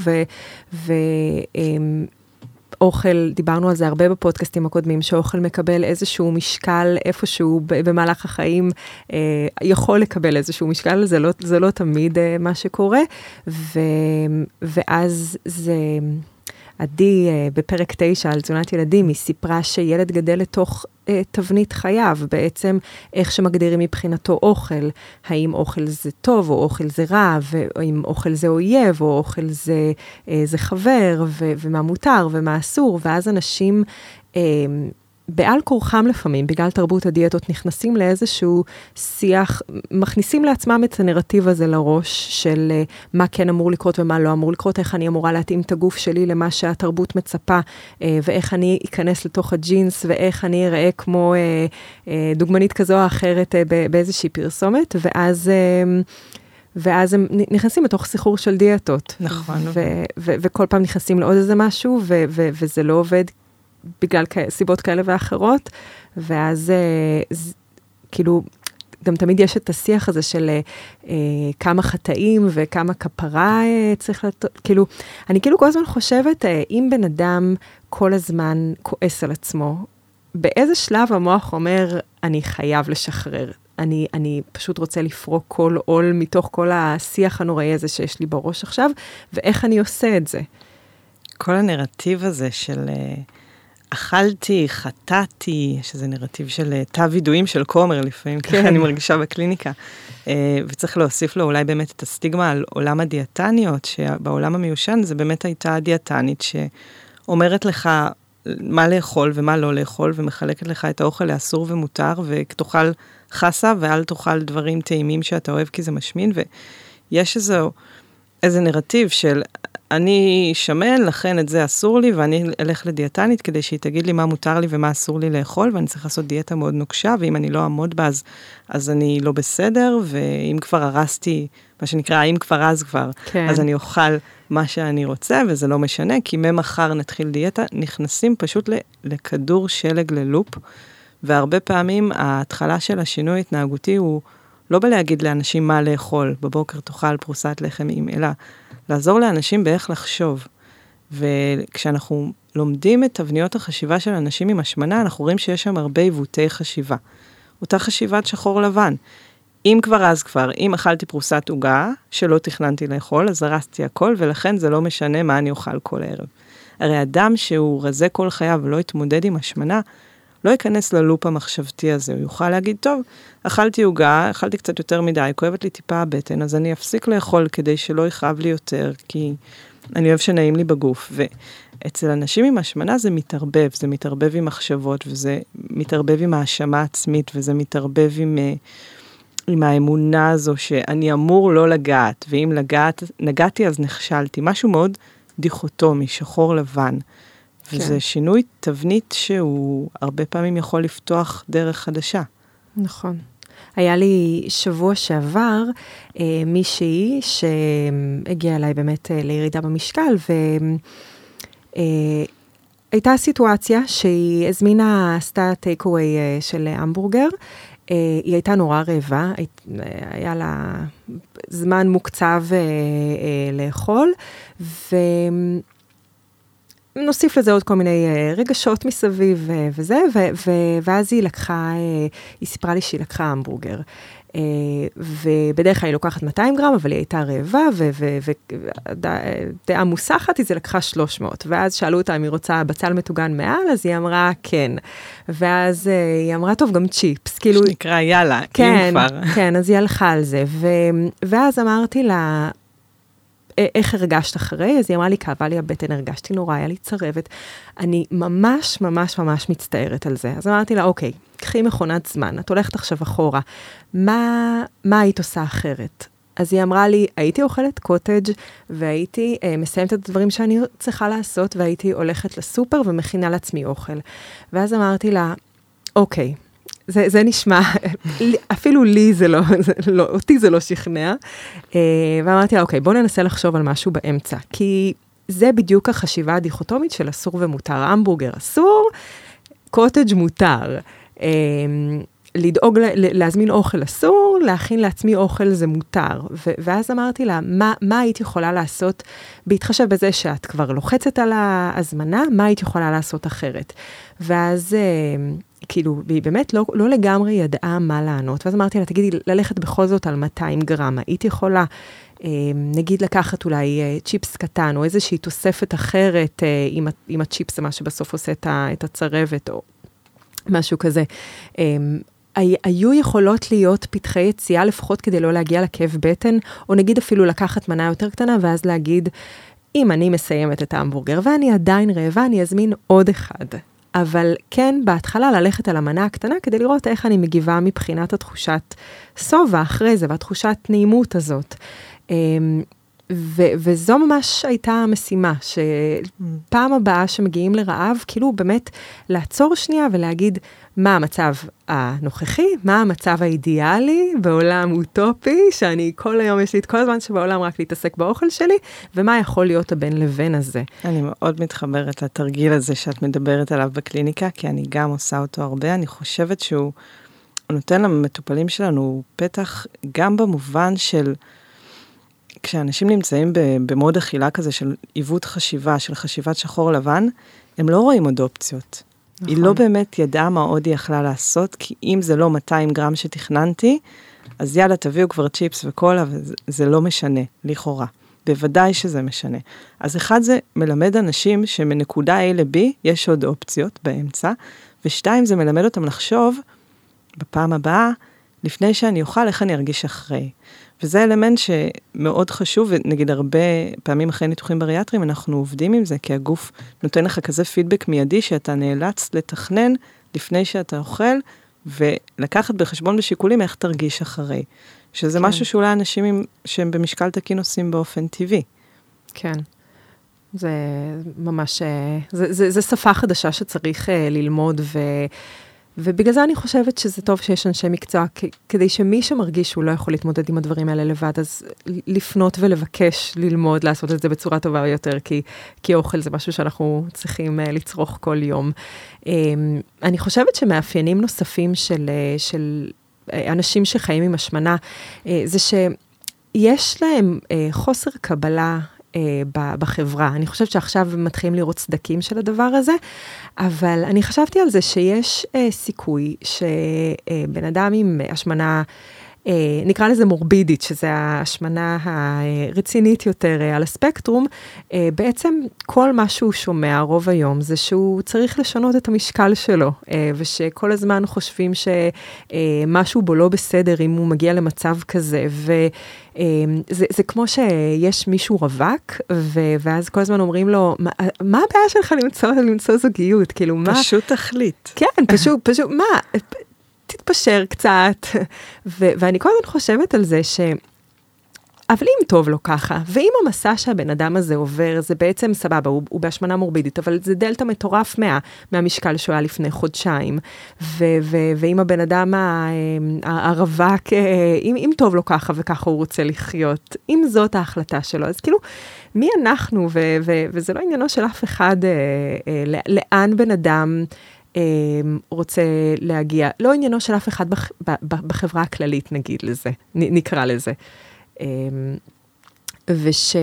ואוכל, דיברנו על זה הרבה בפודקאסטים הקודמים, שאוכל מקבל איזשהו משקל איפשהו במהלך החיים, אה, יכול לקבל איזשהו משקל, זה לא, זה לא תמיד אה, מה שקורה, ו, ואז זה... עדי, אה, בפרק 9 על תזונת ילדים, היא סיפרה שילד גדל לתוך אה, תבנית חייו, בעצם איך שמגדירים מבחינתו אוכל, האם אוכל זה טוב או אוכל זה רע, והאם אוכל זה אויב או אוכל זה, אה, זה חבר, ו, ומה מותר ומה אסור, ואז אנשים... אה, בעל כורחם לפעמים, בגלל תרבות הדיאטות, נכנסים לאיזשהו שיח, מכניסים לעצמם את הנרטיב הזה לראש של uh, מה כן אמור לקרות ומה לא אמור לקרות, איך אני אמורה להתאים את הגוף שלי למה שהתרבות מצפה, uh, ואיך אני אכנס לתוך הג'ינס, ואיך אני אראה כמו uh, uh, דוגמנית כזו או אחרת באיזושהי פרסומת, ואז... ואז הם נכנסים לתוך סחרור של דיאטות. נכון. וכל פעם נכנסים לעוד איזה משהו, וזה לא עובד בגלל סיבות כאלה ואחרות, ואז אה, כאילו, גם תמיד יש את השיח הזה של אה, כמה חטאים וכמה כפרה אה, צריך לתת, כאילו, אני כאילו כל הזמן חושבת, אה, אם בן אדם כל הזמן כועס על עצמו, באיזה שלב המוח אומר, אני חייב לשחרר, אני, אני פשוט רוצה לפרוק כל עול מתוך כל השיח הנוראי הזה שיש לי בראש עכשיו, ואיך אני עושה את זה. כל הנרטיב הזה של... Uh... אכלתי, חטאתי, יש איזה נרטיב של אה, תו וידועים של כומר לפעמים, כן. ככה אני מרגישה בקליניקה. אה, וצריך להוסיף לו אולי באמת את הסטיגמה על עולם הדיאטניות, שבעולם המיושן זה באמת הייתה דיאטנית שאומרת לך מה לאכול ומה לא לאכול, ומחלקת לך את האוכל לאסור ומותר, ותאכל חסה ואל תאכל דברים טעימים שאתה אוהב כי זה משמין, ויש איזו... איזה נרטיב של אני שמן, לכן את זה אסור לי, ואני אלך לדיאטנית כדי שהיא תגיד לי מה מותר לי ומה אסור לי לאכול, ואני צריך לעשות דיאטה מאוד נוקשה, ואם אני לא אעמוד בה אז, אז אני לא בסדר, ואם כבר הרסתי, מה שנקרא, אם כבר אז כבר, כן. אז אני אוכל מה שאני רוצה, וזה לא משנה, כי ממחר נתחיל דיאטה, נכנסים פשוט לכדור שלג ללופ, והרבה פעמים ההתחלה של השינוי התנהגותי הוא לא בלהגיד לאנשים מה לאכול, בבוקר תאכל פרוסת לחם עם, אלא לעזור לאנשים באיך לחשוב. וכשאנחנו לומדים את תבניות החשיבה של אנשים עם השמנה, אנחנו רואים שיש שם הרבה עיוותי חשיבה. אותה חשיבת שחור לבן. אם כבר אז כבר, אם אכלתי פרוסת עוגה שלא תכננתי לאכול, אז הרסתי הכל, ולכן זה לא משנה מה אני אוכל כל ערב. הרי אדם שהוא רזה כל חייו ולא יתמודד עם השמנה, לא ייכנס ללופ המחשבתי הזה, הוא יוכל להגיד, טוב, אכלתי עוגה, אכלתי קצת יותר מדי, כואבת לי טיפה הבטן, אז אני אפסיק לאכול כדי שלא יכאב לי יותר, כי אני אוהב שנעים לי בגוף. ואצל אנשים עם השמנה זה מתערבב, זה מתערבב עם מחשבות, וזה מתערבב עם האשמה עצמית, וזה מתערבב עם... אה, עם האמונה הזו שאני אמור לא לגעת, ואם לגעת, נגעתי אז נכשלתי, משהו מאוד דיכוטומי, שחור לבן. כן. וזה שינוי תבנית שהוא הרבה פעמים יכול לפתוח דרך חדשה. נכון. היה לי שבוע שעבר אה, מישהי שהגיעה אליי באמת אה, לירידה במשקל, ו... אה, סיטואציה שהיא הזמינה, עשתה טייק אווי של המבורגר. אה, היא הייתה נורא רעבה, היה לה זמן מוקצב אה, אה, לאכול, ונוסיף לזה עוד כל מיני רגשות מסביב וזה, ואז היא לקחה, היא סיפרה לי שהיא לקחה המבורגר. אה, ובדרך כלל היא לוקחת 200 גרם, אבל היא הייתה רעבה, ודעה מוסחת, אז היא לקחה 300. ואז שאלו אותה אם היא רוצה בצל מטוגן מעל, אז היא אמרה כן. ואז אה, היא אמרה, טוב, גם צ'יפס. כאילו... שנקרא, יאללה, כן, כן, אז היא הלכה על זה. ואז אמרתי לה, איך הרגשת אחרי? אז היא אמרה לי, כאבה לי הבטן, הרגשתי נורא, היה לי צרבת. אני ממש ממש ממש מצטערת על זה. אז אמרתי לה, אוקיי, קחי מכונת זמן, את הולכת עכשיו אחורה, מה, מה היית עושה אחרת? אז היא אמרה לי, הייתי אוכלת קוטג' והייתי אה, מסיימת את הדברים שאני צריכה לעשות, והייתי הולכת לסופר ומכינה לעצמי אוכל. ואז אמרתי לה, אוקיי, זה, זה נשמע, אפילו לי זה לא, זה לא, אותי זה לא שכנע. אה, ואמרתי לה, אוקיי, בוא ננסה לחשוב על משהו באמצע, כי זה בדיוק החשיבה הדיכוטומית של אסור ומותר. המבורגר אסור, קוטג' מותר. אה, לדאוג, להזמין אוכל אסור, להכין לעצמי אוכל זה מותר. ו- ואז אמרתי לה, מה, מה היית יכולה לעשות, בהתחשב בזה שאת כבר לוחצת על ההזמנה, מה היית יכולה לעשות אחרת? ואז אה, כאילו, והיא באמת לא, לא לגמרי ידעה מה לענות. ואז אמרתי לה, תגידי, ללכת בכל זאת על 200 גרם, היית יכולה, אה, נגיד לקחת אולי אה, צ'יפס קטן, או איזושהי תוספת אחרת, אה, אם, אם הצ'יפס זה מה שבסוף עושה את, ה, את הצרבת, או משהו כזה. אה, היו יכולות להיות פתחי יציאה לפחות כדי לא להגיע לכאב בטן, או נגיד אפילו לקחת מנה יותר קטנה ואז להגיד, אם אני מסיימת את ההמבורגר ואני עדיין רעבה, אני אזמין עוד אחד. אבל כן, בהתחלה ללכת על המנה הקטנה כדי לראות איך אני מגיבה מבחינת התחושת שובע אחרי זה, והתחושת נעימות הזאת. אמ, ו- וזו ממש הייתה המשימה, שפעם הבאה שמגיעים לרעב, כאילו באמת לעצור שנייה ולהגיד מה המצב הנוכחי, מה המצב האידיאלי בעולם אוטופי, שאני כל היום, יש לי את כל הזמן שבעולם רק להתעסק באוכל שלי, ומה יכול להיות הבין לבין הזה. אני מאוד מתחברת לתרגיל הזה שאת מדברת עליו בקליניקה, כי אני גם עושה אותו הרבה, אני חושבת שהוא נותן למטופלים שלנו פתח גם במובן של... כשאנשים נמצאים במוד אכילה כזה של עיוות חשיבה, של חשיבת שחור לבן, הם לא רואים עוד אופציות. נכון. היא לא באמת ידעה מה עוד היא יכלה לעשות, כי אם זה לא 200 גרם שתכננתי, אז יאללה, תביאו כבר צ'יפס וקולה, וזה לא משנה, לכאורה. בוודאי שזה משנה. אז אחד זה מלמד אנשים שמנקודה A ל-B יש עוד אופציות באמצע, ושתיים זה מלמד אותם לחשוב בפעם הבאה, לפני שאני אוכל, איך אני ארגיש אחרי. וזה אלמנט שמאוד חשוב, ונגיד הרבה פעמים אחרי ניתוחים בריאטריים אנחנו עובדים עם זה, כי הגוף נותן לך כזה פידבק מיידי שאתה נאלץ לתכנן לפני שאתה אוכל, ולקחת בחשבון בשיקולים איך תרגיש אחרי. שזה כן. משהו שאולי אנשים עם, שהם במשקל תקין עושים באופן טבעי. כן. זה ממש, אה, זה, זה, זה שפה חדשה שצריך uh, ללמוד, ו... ובגלל זה אני חושבת שזה טוב שיש אנשי מקצוע, כדי שמי שמרגיש שהוא לא יכול להתמודד עם הדברים האלה לבד, אז לפנות ולבקש ללמוד לעשות את זה בצורה טובה יותר, כי, כי אוכל זה משהו שאנחנו צריכים uh, לצרוך כל יום. Um, אני חושבת שמאפיינים נוספים של, uh, של uh, אנשים שחיים עם השמנה, uh, זה שיש להם uh, חוסר קבלה אה, בחברה. אני חושבת שעכשיו מתחילים לראות סדקים של הדבר הזה, אבל אני חשבתי על זה שיש אה, סיכוי שבן אדם עם השמנה... אה, נקרא לזה מורבידית, שזה ההשמנה הרצינית יותר אה, על הספקטרום, אה, בעצם כל מה שהוא שומע רוב היום זה שהוא צריך לשנות את המשקל שלו, ושכל הזמן חושבים שמשהו בו לא בסדר אם הוא מגיע למצב כזה, וזה זה כמו שיש מישהו רווק, ו, ואז כל הזמן אומרים לו, מה, מה הבעיה שלך למצוא, למצוא זוגיות? כאילו, מה... פשוט תחליט. כן, פשוט, פשוט, מה? תתפשר קצת. ו- ואני כל הזמן חושבת על זה ש... אבל אם טוב לו ככה, ואם המסע שהבן אדם הזה עובר, זה בעצם סבבה, הוא, הוא בהשמנה מורבידית, אבל זה דלתא מטורף מה, מהמשקל שהוא היה לפני חודשיים. ו, ו, ואם הבן אדם הרווק, אם, אם טוב לו ככה וככה הוא רוצה לחיות, אם זאת ההחלטה שלו, אז כאילו, מי אנחנו, ו, ו, וזה לא עניינו של אף אחד, אה, אה, לאן בן אדם... רוצה להגיע, לא עניינו של אף אחד בח, בחברה הכללית, נגיד לזה, נקרא לזה. אמ, וש...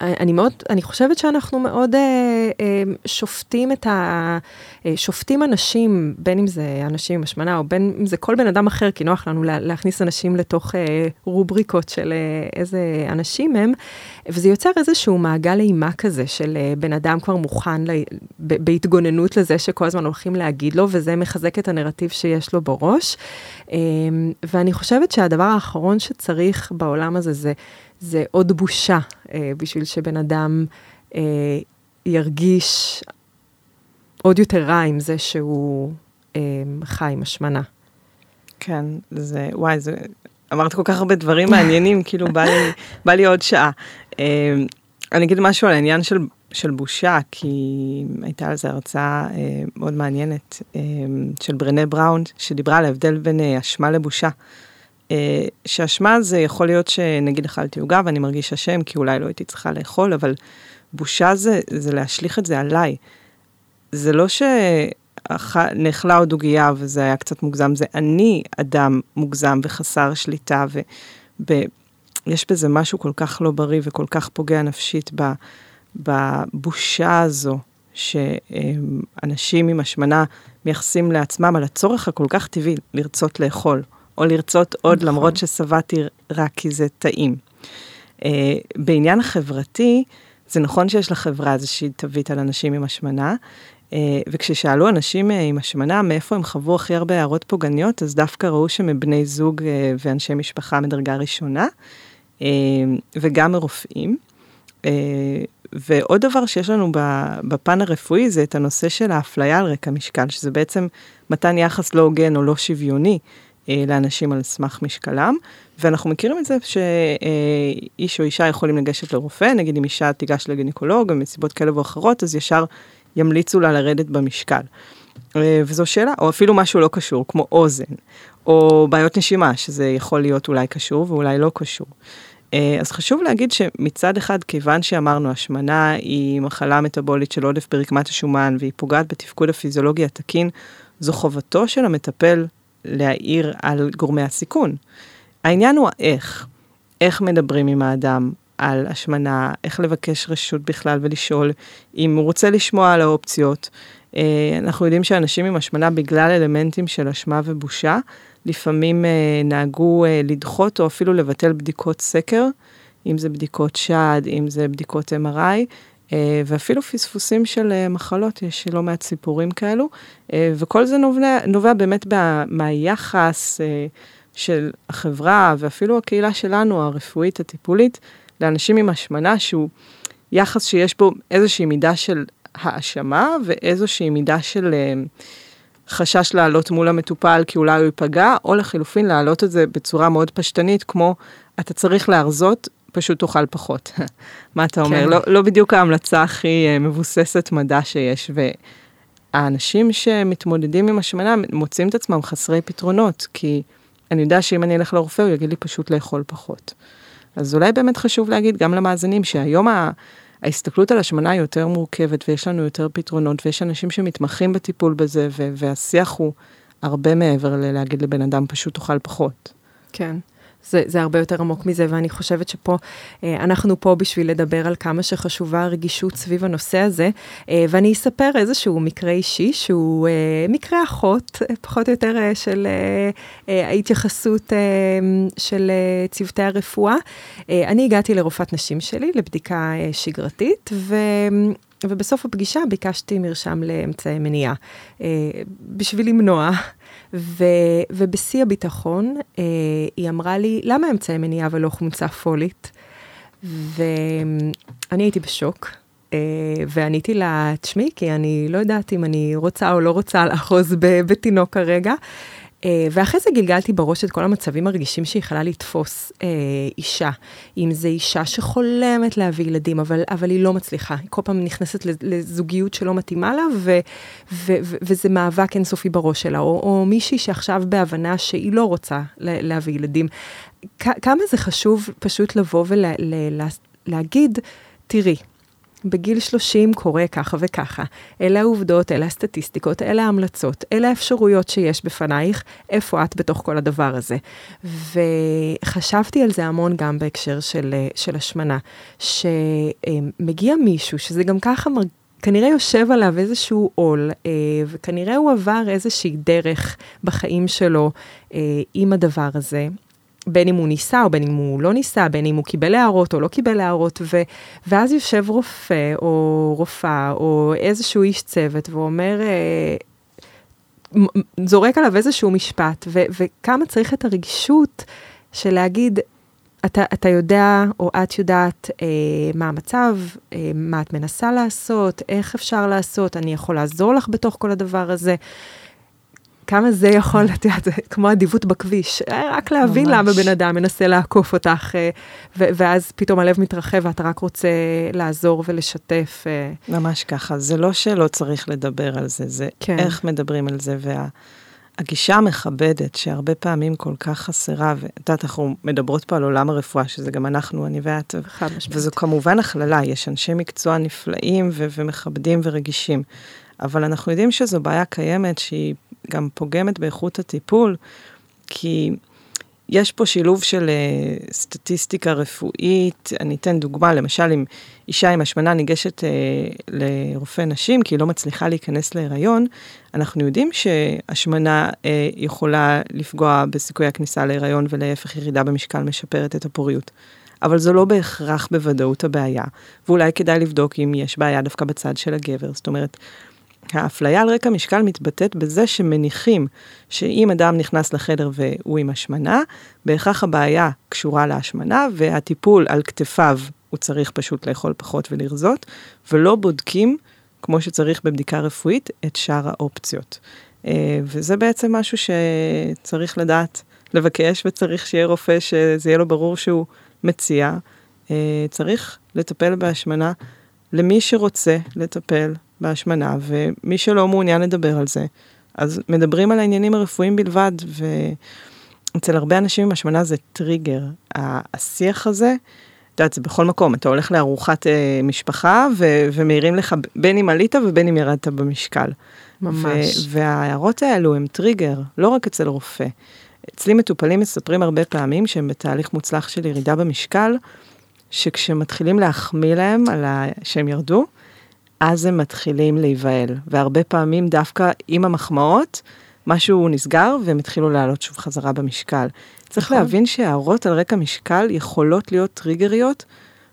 אני מאוד, אני חושבת שאנחנו מאוד אה, אה, שופטים את ה... אה, שופטים אנשים, בין אם זה אנשים עם השמנה או בין אם זה כל בן אדם אחר, כי נוח לנו לה, להכניס אנשים לתוך אה, רובריקות של אה, איזה אנשים הם, וזה יוצר איזשהו מעגל אימה כזה של אה, בן אדם כבר מוכן לה, ב, בהתגוננות לזה שכל הזמן הולכים להגיד לו, וזה מחזק את הנרטיב שיש לו בראש. אה, ואני חושבת שהדבר האחרון שצריך בעולם הזה זה... זה עוד בושה אה, בשביל שבן אדם אה, ירגיש עוד יותר רע עם זה שהוא אה, חי עם השמנה. כן, זה, וואי, זה, אמרת כל כך הרבה דברים מעניינים, כאילו בא לי, בא לי עוד שעה. אה, אני אגיד משהו על העניין של, של בושה, כי הייתה על זה הרצאה אה, מאוד מעניינת אה, של ברנה בראון, שדיברה על ההבדל בין אה, אשמה לבושה. אה, שאשמה זה יכול להיות שנגיד אכלתי עוגה ואני מרגיש אשם כי אולי לא הייתי צריכה לאכול, אבל בושה זה, זה להשליך את זה עליי. זה לא שנאכלה עוד עוגייה וזה היה קצת מוגזם, זה אני אדם מוגזם וחסר שליטה, ויש בזה משהו כל כך לא בריא וכל כך פוגע נפשית בבושה הזו, שאנשים עם השמנה מייחסים לעצמם על הצורך הכל כך טבעי לרצות לאכול. או לרצות עוד נכון. למרות ששבעתי רק כי זה טעים. Uh, בעניין החברתי, זה נכון שיש לחברה איזושהי תווית על אנשים עם השמנה, uh, וכששאלו אנשים uh, עם השמנה מאיפה הם חוו הכי הרבה הערות פוגעניות, אז דווקא ראו שמבני זוג uh, ואנשי משפחה מדרגה ראשונה, uh, וגם מרופאים. Uh, ועוד דבר שיש לנו בפן הרפואי זה את הנושא של האפליה על רקע משקל, שזה בעצם מתן יחס לא הוגן או לא שוויוני לאנשים על סמך משקלם, ואנחנו מכירים את זה שאיש או אישה יכולים לגשת לרופא, נגיד אם אישה תיגש לגינקולוג, מסיבות כאלה ואחרות, אז ישר ימליצו לה לרדת במשקל. אה, וזו שאלה, או אפילו משהו לא קשור, כמו אוזן, או בעיות נשימה, שזה יכול להיות אולי קשור ואולי לא קשור. אה, אז חשוב להגיד שמצד אחד, כיוון שאמרנו, השמנה היא מחלה מטבולית של עודף ברקמת השומן והיא פוגעת בתפקוד הפיזיולוגי התקין, זו חובתו של המטפל להעיר על גורמי הסיכון. העניין הוא איך, איך מדברים עם האדם על השמנה, איך לבקש רשות בכלל ולשאול אם הוא רוצה לשמוע על האופציות. אה, אנחנו יודעים שאנשים עם השמנה, בגלל אלמנטים של אשמה ובושה, לפעמים אה, נהגו אה, לדחות או אפילו לבטל בדיקות סקר, אם זה בדיקות שד, אם זה בדיקות MRI, ואפילו פספוסים של אה, מחלות, יש לא מעט סיפורים כאלו, אה, וכל זה נובע, נובע באמת מהיחס של החברה ואפילו הקהילה שלנו, הרפואית, הטיפולית, לאנשים עם השמנה, שהוא יחס שיש בו איזושהי מידה של האשמה ואיזושהי מידה של חשש לעלות מול המטופל כי אולי הוא ייפגע, או לחילופין להעלות את זה בצורה מאוד פשטנית, כמו אתה צריך להרזות פשוט תאכל פחות. מה אתה אומר? כן. לא, לא בדיוק ההמלצה הכי אה, מבוססת מדע שיש, והאנשים שמתמודדים עם השמנה מוצאים את עצמם חסרי פתרונות, כי אני יודע שאם אני אלך לרופא הוא יגיד לי פשוט לאכול פחות. אז אולי באמת חשוב להגיד גם למאזינים שהיום ה... ההסתכלות על השמנה היא יותר מורכבת ויש לנו יותר פתרונות ויש אנשים שמתמחים בטיפול בזה והשיח הוא הרבה מעבר ללהגיד לבן אדם פשוט תאכל פחות. כן. זה, זה הרבה יותר עמוק מזה, ואני חושבת שפה, אה, אנחנו פה בשביל לדבר על כמה שחשובה הרגישות סביב הנושא הזה, אה, ואני אספר איזשהו מקרה אישי, שהוא אה, מקרה אחות, פחות או יותר של ההתייחסות של צוותי הרפואה. אני הגעתי לרופאת נשים שלי לבדיקה שגרתית, ו... ובסוף הפגישה ביקשתי מרשם לאמצעי מניעה, בשביל למנוע ו, ובשיא הביטחון, אה, היא אמרה לי, למה אמצעי מניעה ולא חומצה פולית? ואני הייתי בשוק, אה, ועניתי לה, תשמעי, כי אני לא יודעת אם אני רוצה או לא רוצה לאחוז בתינוק כרגע. אה, ואחרי זה גלגלתי בראש את כל המצבים הרגישים שהיא יכולה לתפוס אה, אישה. אם זו אישה שחולמת להביא ילדים, אבל, אבל היא לא מצליחה. היא כל פעם נכנסת לזוגיות שלא מתאימה לה, ו, ו, ו, וזה מאבק אינסופי בראש שלה. או, או מישהי שעכשיו בהבנה שהיא לא רוצה להביא ילדים. כ- כמה זה חשוב פשוט לבוא ולהגיד, תראי, בגיל 30 קורה ככה וככה. אלה העובדות, אלה הסטטיסטיקות, אלה ההמלצות, אלה האפשרויות שיש בפנייך, איפה את בתוך כל הדבר הזה. וחשבתי על זה המון גם בהקשר של, של השמנה, שמגיע מישהו, שזה גם ככה מרגיש... כנראה יושב עליו איזשהו עול, אה, וכנראה הוא עבר איזושהי דרך בחיים שלו אה, עם הדבר הזה, בין אם הוא ניסה או בין אם הוא לא ניסה, בין אם הוא קיבל הערות או לא קיבל הערות, ו, ואז יושב רופא או רופאה או איזשהו איש צוות ואומר, אה, זורק עליו איזשהו משפט, ו, וכמה צריך את הרגישות של להגיד, אתה, אתה יודע או את יודעת אה, מה המצב, אה, מה את מנסה לעשות, איך אפשר לעשות, אני יכול לעזור לך בתוך כל הדבר הזה. כמה זה יכול, את יודעת, כמו אדיבות בכביש, רק להבין ממש. למה בן אדם מנסה לעקוף אותך, אה, ואז פתאום הלב מתרחב ואתה רק רוצה לעזור ולשתף. אה. ממש ככה, זה לא שלא צריך לדבר על זה, זה כן. איך מדברים על זה, והגישה וה... המכבדת, שהרבה פעמים כל כך חסרה, ואת יודעת, אנחנו מדברות פה על עולם הרפואה, שזה גם אנחנו, אני ואת, וזו כמובן הכללה, יש אנשי מקצוע נפלאים ו- ומכבדים ורגישים. אבל אנחנו יודעים שזו בעיה קיימת שהיא גם פוגמת באיכות הטיפול, כי יש פה שילוב של uh, סטטיסטיקה רפואית, אני אתן דוגמה, למשל אם אישה עם השמנה ניגשת uh, לרופא נשים כי היא לא מצליחה להיכנס להיריון, אנחנו יודעים שהשמנה uh, יכולה לפגוע בסיכוי הכניסה להיריון ולהפך ירידה במשקל משפרת את הפוריות. אבל זו לא בהכרח בוודאות הבעיה, ואולי כדאי לבדוק אם יש בעיה דווקא בצד של הגבר. זאת אומרת, האפליה על רקע משקל מתבטאת בזה שמניחים שאם אדם נכנס לחדר והוא עם השמנה, בהכרח הבעיה קשורה להשמנה והטיפול על כתפיו, הוא צריך פשוט לאכול פחות ולרזות, ולא בודקים, כמו שצריך בבדיקה רפואית, את שאר האופציות. אה, וזה בעצם משהו שצריך לדעת, לבקש, וצריך שיהיה רופא שזה יהיה לו ברור שהוא מציע. אה, צריך לטפל בהשמנה למי שרוצה לטפל בהשמנה, ומי שלא מעוניין לדבר על זה, אז מדברים על העניינים הרפואיים בלבד, ואצל הרבה אנשים עם השמנה זה טריגר. השיח הזה, את יודעת, זה בכל מקום, אתה הולך לארוחת אה, משפחה ו- ומעירים לך בין אם עלית ובין אם ירדת במשקל. ממש. וההערות האלו הם טריגר, לא רק אצל רופא. אצלי מטופלים מספרים הרבה פעמים שהם בתהליך מוצלח של ירידה במשקל, שכשמתחילים להחמיא להם על ה... שהם ירדו, אז הם מתחילים להיבהל. והרבה פעמים דווקא עם המחמאות, משהו נסגר והם התחילו לעלות שוב חזרה במשקל. צריך נכון. להבין שהערות על רקע משקל יכולות להיות טריגריות,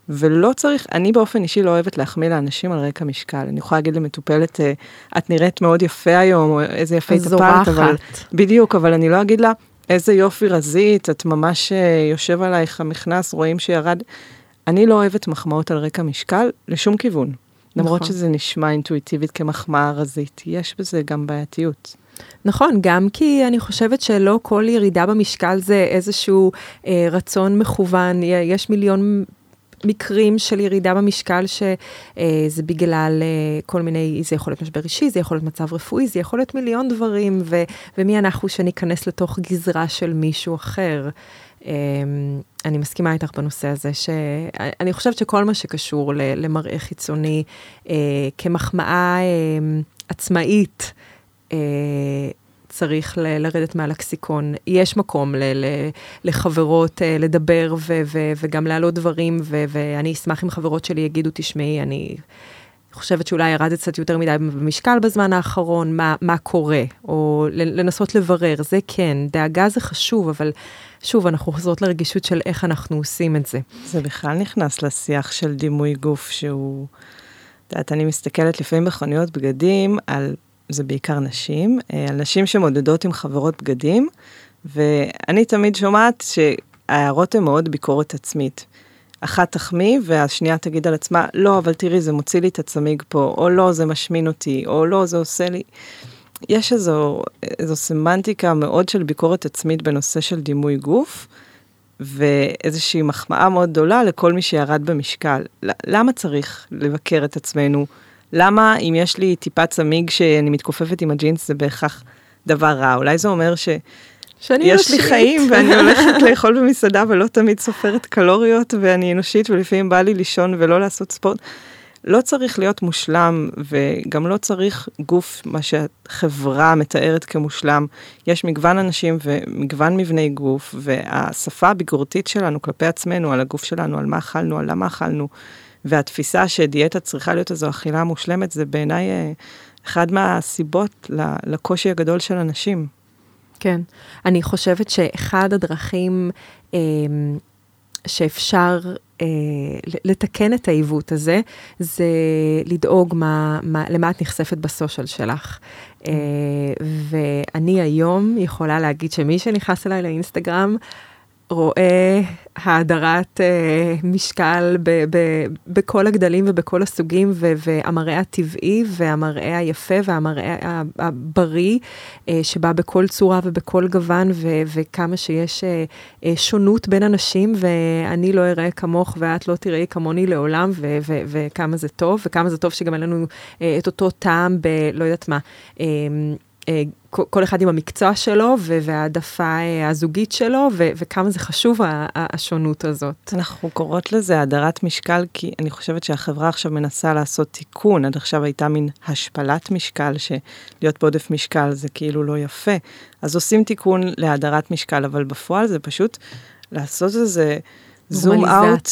ולא צריך, אני באופן אישי לא אוהבת להחמיא לאנשים על רקע משקל. אני יכולה להגיד למטופלת, אה, את נראית מאוד יפה היום, או איזה יפה התאפרת, אבל... בדיוק, אבל אני לא אגיד לה, איזה יופי רזית, את ממש אה, יושב עלייך המכנס, רואים שירד. אני לא אוהבת מחמאות על רקע משקל לשום כיוון. למרות נכון. שזה נשמע אינטואיטיבית כמחמאה רזית, יש בזה גם בעייתיות. נכון, גם כי אני חושבת שלא כל ירידה במשקל זה איזשהו אה, רצון מכוון, יש מיליון מקרים של ירידה במשקל שזה אה, בגלל אה, כל מיני, זה יכול להיות משבר אישי, זה יכול להיות מצב רפואי, זה יכול להיות מיליון דברים, ו, ומי אנחנו שניכנס לתוך גזרה של מישהו אחר. אמ, אני מסכימה איתך בנושא הזה, שאני חושבת שכל מה שקשור למראה חיצוני אה, כמחמאה אה, עצמאית, אה, צריך ל- לרדת מהלקסיקון. יש מקום ל- ל- לחברות uh, לדבר ו- ו- וגם להעלות דברים, ו- ואני אשמח אם חברות שלי יגידו, תשמעי, אני חושבת שאולי ירדת קצת יותר מדי במשקל בזמן האחרון, מה, מה קורה, או לנסות לברר, זה כן, דאגה זה חשוב, אבל שוב, אנחנו חוזרות לרגישות של איך אנחנו עושים את זה. זה בכלל נכנס לשיח של דימוי גוף שהוא, את יודעת, אני מסתכלת לפעמים בחנויות בגדים על, זה בעיקר נשים, אה, על נשים שמודדות עם חברות בגדים, ואני תמיד שומעת שההערות הן מאוד ביקורת עצמית. אחת תחמיא והשנייה תגיד על עצמה, לא, אבל תראי, זה מוציא לי את הצמיג פה, או לא, זה משמין אותי, או לא, זה עושה לי... יש איזו, איזו סמנטיקה מאוד של ביקורת עצמית בנושא של דימוי גוף, ואיזושהי מחמאה מאוד גדולה לכל מי שירד במשקל. למה צריך לבקר את עצמנו? למה אם יש לי טיפה צמיג שאני מתכופפת עם הג'ינס זה בהכרח דבר רע? אולי זה אומר ש... שאני יש לי חיים ואני הולכת לאכול במסעדה ולא תמיד סופרת קלוריות ואני אנושית ולפעמים בא לי לישון ולא לעשות ספורט. לא צריך להיות מושלם וגם לא צריך גוף, מה שהחברה מתארת כמושלם. יש מגוון אנשים ומגוון מבני גוף, והשפה הביקורתית שלנו כלפי עצמנו, על הגוף שלנו, על מה אכלנו, על למה אכלנו, והתפיסה שדיאטה צריכה להיות איזו אכילה מושלמת, זה בעיניי אה, אחד מהסיבות לקושי הגדול של אנשים. כן, אני חושבת שאחד הדרכים אה, שאפשר אה, לתקן את העיוות הזה, זה לדאוג מה, מה, למה את נחשפת בסושיאל שלך. אה, ואני היום יכולה להגיד שמי שנכנס אליי לאינסטגרם, רואה האדרת אה, משקל ב, ב, בכל הגדלים ובכל הסוגים, ו, והמראה הטבעי והמראה היפה והמראה הבריא, אה, שבא בכל צורה ובכל גוון, ו, וכמה שיש אה, אה, שונות בין אנשים, ואני לא אראה כמוך ואת לא תראי כמוני לעולם, ו, ו, וכמה זה טוב, וכמה זה טוב שגם אין לנו אה, את אותו טעם ב... לא יודעת מה. אה, אה, כל אחד עם המקצוע שלו והעדפה אה, הזוגית שלו, וכמה זה חשוב השונות הזאת. אנחנו קוראות לזה הדרת משקל, כי אני חושבת שהחברה עכשיו מנסה לעשות תיקון. עד עכשיו הייתה מין השפלת משקל, שלהיות בעודף משקל זה כאילו לא יפה. אז עושים תיקון להדרת משקל, אבל בפועל זה פשוט לעשות איזה... זום אאוט,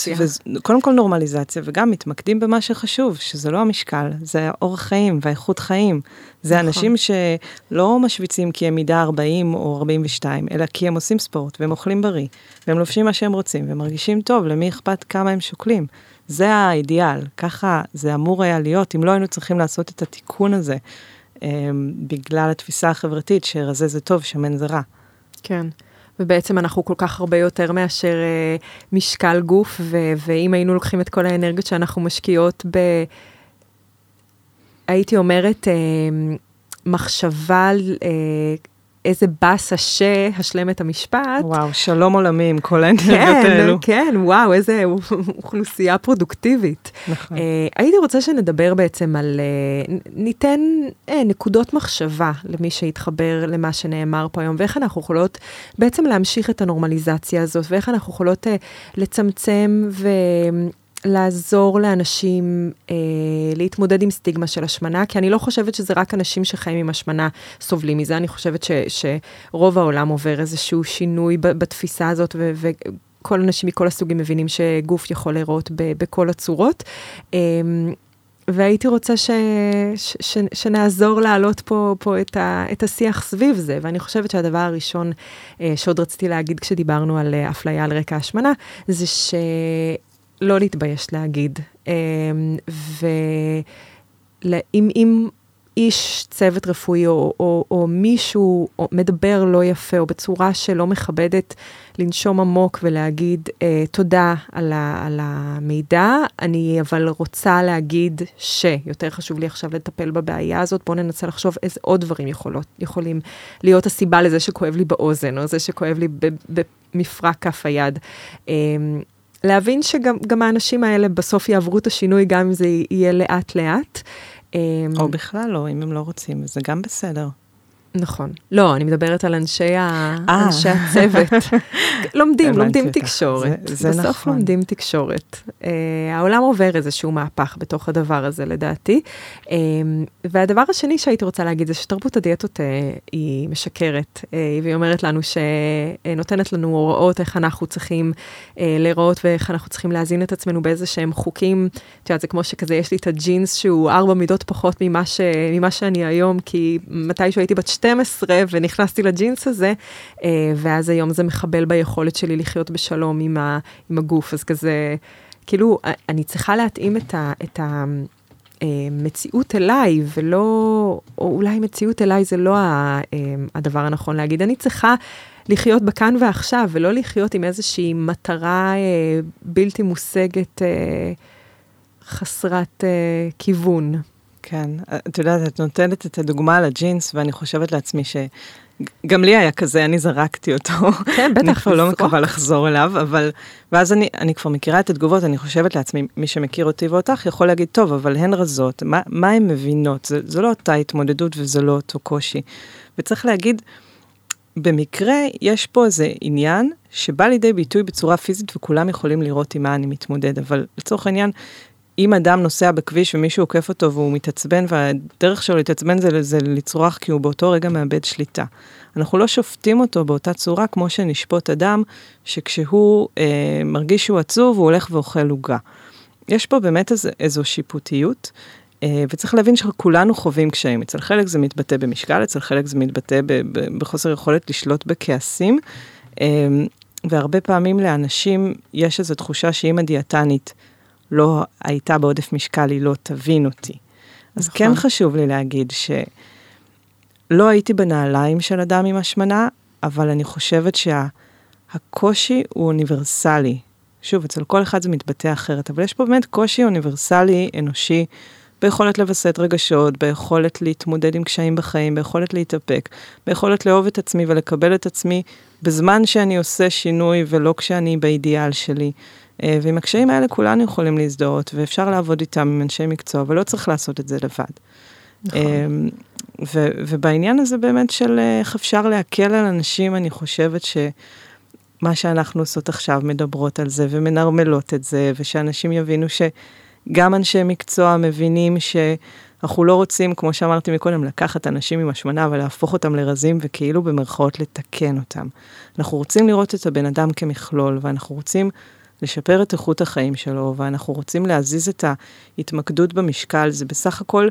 קודם כל נורמליזציה, וגם מתמקדים במה שחשוב, שזה לא המשקל, זה האורח חיים והאיכות חיים. זה נכון. אנשים שלא משוויצים כי הם מידה 40 או 42, אלא כי הם עושים ספורט, והם אוכלים בריא, והם לובשים מה שהם רוצים, והם מרגישים טוב, למי אכפת כמה הם שוקלים. זה האידיאל, ככה זה אמור היה להיות, אם לא היינו צריכים לעשות את התיקון הזה, אה, בגלל התפיסה החברתית שרזה זה טוב, שמן זה רע. כן. ובעצם אנחנו כל כך הרבה יותר מאשר אה, משקל גוף, ו- ואם היינו לוקחים את כל האנרגיות שאנחנו משקיעות ב... הייתי אומרת, אה, מחשבה אה, איזה באסה שהשלם את המשפט. וואו, שלום עולמי עם כל האנרגיות כן, האלו. כן, וואו, איזה אוכלוסייה פרודוקטיבית. נכון. Uh, הייתי רוצה שנדבר בעצם על, uh, ניתן uh, נקודות מחשבה למי שהתחבר למה שנאמר פה היום, ואיך אנחנו יכולות בעצם להמשיך את הנורמליזציה הזאת, ואיך אנחנו יכולות uh, לצמצם ו... לעזור לאנשים אה, להתמודד עם סטיגמה של השמנה, כי אני לא חושבת שזה רק אנשים שחיים עם השמנה סובלים מזה, אני חושבת ש, שרוב העולם עובר איזשהו שינוי בתפיסה הזאת, ו, וכל אנשים מכל הסוגים מבינים שגוף יכול להיראות בכל הצורות. אה, והייתי רוצה ש, ש, ש, שנעזור להעלות פה, פה את, ה, את השיח סביב זה, ואני חושבת שהדבר הראשון אה, שעוד רציתי להגיד כשדיברנו על אה, אפליה על רקע השמנה, זה ש... לא להתבייש להגיד. אמ, ואם איש צוות רפואי או, או, או מישהו מדבר לא יפה או בצורה שלא מכבדת, לנשום עמוק ולהגיד אה, תודה על, ה, על המידע, אני אבל רוצה להגיד שיותר חשוב לי עכשיו לטפל בבעיה הזאת, בואו ננסה לחשוב איזה עוד דברים יכולות, יכולים להיות הסיבה לזה שכואב לי באוזן, או זה שכואב לי במפרק כף היד. אה, להבין שגם האנשים האלה בסוף יעברו את השינוי, גם אם זה יהיה לאט-לאט. או אמ, בכלל לא, אם הם לא רוצים, זה גם בסדר. נכון. לא, אני מדברת על אנשי, ה... אה. אנשי הצוות. לומדים, לומדים תקשורת. זה, זה בסוף נכון. לומדים תקשורת. Uh, העולם עובר איזשהו מהפך בתוך הדבר הזה, לדעתי. Uh, והדבר השני שהייתי רוצה להגיד זה שתרבות הדיאטות uh, היא משקרת, uh, והיא אומרת לנו שנותנת לנו הוראות איך אנחנו צריכים uh, להיראות ואיך אנחנו צריכים להזין את עצמנו באיזה שהם חוקים. את יודעת, זה כמו שכזה, יש לי את הג'ינס שהוא ארבע מידות פחות ממה, ש... ממה שאני היום, כי מתישהו הייתי בת 12 ונכנסתי לג'ינס הזה, אה, ואז היום זה מחבל ביכולת שלי לחיות בשלום עם, ה, עם הגוף, אז כזה, כאילו, אני צריכה להתאים את ה... את ה מציאות אליי, ולא, או אולי מציאות אליי זה לא אה, הדבר הנכון להגיד. אני צריכה לחיות בכאן ועכשיו, ולא לחיות עם איזושהי מטרה אה, בלתי מושגת, חסרת כיוון. כן, את יודעת, את נותנת את הדוגמה על הג'ינס, ואני חושבת לעצמי שגם לי היה כזה, אני זרקתי אותו. כן, בטח. אני כבר לא מקווה לחזור אליו, אבל... ואז אני, אני כבר מכירה את התגובות, אני חושבת לעצמי, מי שמכיר אותי ואותך יכול להגיד, טוב, אבל הן רזות, מה, מה הן מבינות? זה, זו לא אותה התמודדות וזה לא אותו קושי. וצריך להגיד, במקרה יש פה איזה עניין שבא לידי ביטוי בצורה פיזית וכולם יכולים לראות עם מה אני מתמודד, אבל לצורך העניין, אם אדם נוסע בכביש ומישהו עוקף אותו והוא מתעצבן והדרך שלו להתעצבן זה, זה לצרוח כי הוא באותו רגע מאבד שליטה. אנחנו לא שופטים אותו באותה צורה כמו שנשפוט אדם שכשהוא אה, מרגיש שהוא עצוב הוא הולך ואוכל עוגה. יש פה באמת איזו, איזו שיפוטיות, אה, וצריך להבין שכולנו חווים קשיים. אצל חלק זה מתבטא במשקל, אצל חלק זה מתבטא בחוסר יכולת לשלוט בכעסים, אה, והרבה פעמים לאנשים יש איזו תחושה שאם הדיאטנית לא הייתה בעודף משקל, היא לא תבין אותי. אז נכון. כן חשוב לי להגיד שלא הייתי בנעליים של אדם עם השמנה, אבל אני חושבת שהקושי שה... הוא אוניברסלי. שוב, אצל כל אחד זה מתבטא אחרת, אבל יש פה באמת קושי אוניברסלי, אנושי, ביכולת לווסת רגשות, ביכולת להתמודד עם קשיים בחיים, ביכולת להתאפק, ביכולת לאהוב את עצמי ולקבל את עצמי בזמן שאני עושה שינוי ולא כשאני באידיאל שלי. אה, ועם הקשיים האלה כולנו יכולים להזדהות, ואפשר לעבוד איתם עם אנשי מקצוע, ולא צריך לעשות את זה לבד. נכון. אמ, ו- ובעניין הזה באמת של אה, איך אפשר להקל על אנשים, אני חושבת שמה שאנחנו עושות עכשיו מדברות על זה ומנרמלות את זה, ושאנשים יבינו שגם אנשי מקצוע מבינים שאנחנו לא רוצים, כמו שאמרתי מקודם, לקחת אנשים עם השמנה ולהפוך אותם לרזים וכאילו במרכאות לתקן אותם. אנחנו רוצים לראות את הבן אדם כמכלול, ואנחנו רוצים לשפר את איכות החיים שלו, ואנחנו רוצים להזיז את ההתמקדות במשקל, זה בסך הכל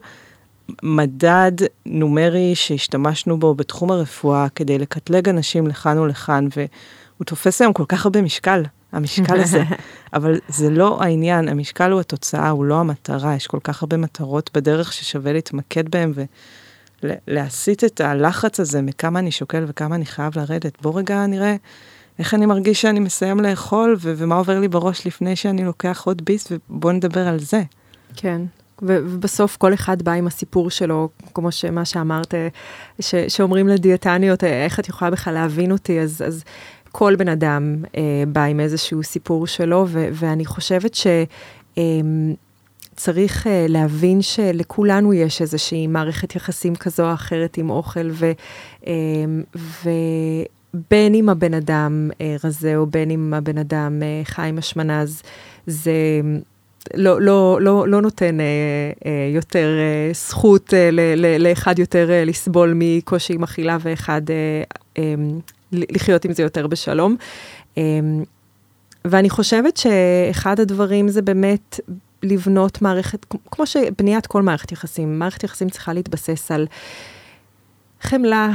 מדד נומרי שהשתמשנו בו בתחום הרפואה כדי לקטלג אנשים לכאן ולכאן, והוא תופס היום כל כך הרבה משקל, המשקל הזה, אבל זה לא העניין, המשקל הוא התוצאה, הוא לא המטרה, יש כל כך הרבה מטרות בדרך ששווה להתמקד בהן ולהסיט את הלחץ הזה מכמה אני שוקל וכמה אני חייב לרדת. בוא רגע נראה איך אני מרגיש שאני מסיים לאכול, ו- ומה עובר לי בראש לפני שאני לוקח עוד ביס, ובואו נדבר על זה. כן, ובסוף כל אחד בא עם הסיפור שלו, כמו שמה שאמרת, ש- שאומרים לדיאטניות, איך את יכולה בכלל להבין אותי, אז, אז כל בן אדם אה, בא עם איזשהו סיפור שלו, ו- ואני חושבת ש... אה, צריך uh, להבין שלכולנו יש איזושהי מערכת יחסים כזו או אחרת עם אוכל, ו, uh, ו, בין אם הבן אדם אה, רזה או בין אם הבן אדם אה, חי עם השמנה, אז זה לא, לא, לא, לא נותן אה, אה, יותר אה, זכות אה, ל, ל, לאחד יותר אה, לסבול מקושי עם אכילה ואחד אה, אה, לחיות עם זה יותר בשלום. אה, ואני חושבת שאחד הדברים זה באמת לבנות מערכת, כמו שבניית כל מערכת יחסים, מערכת יחסים צריכה להתבסס על חמלה,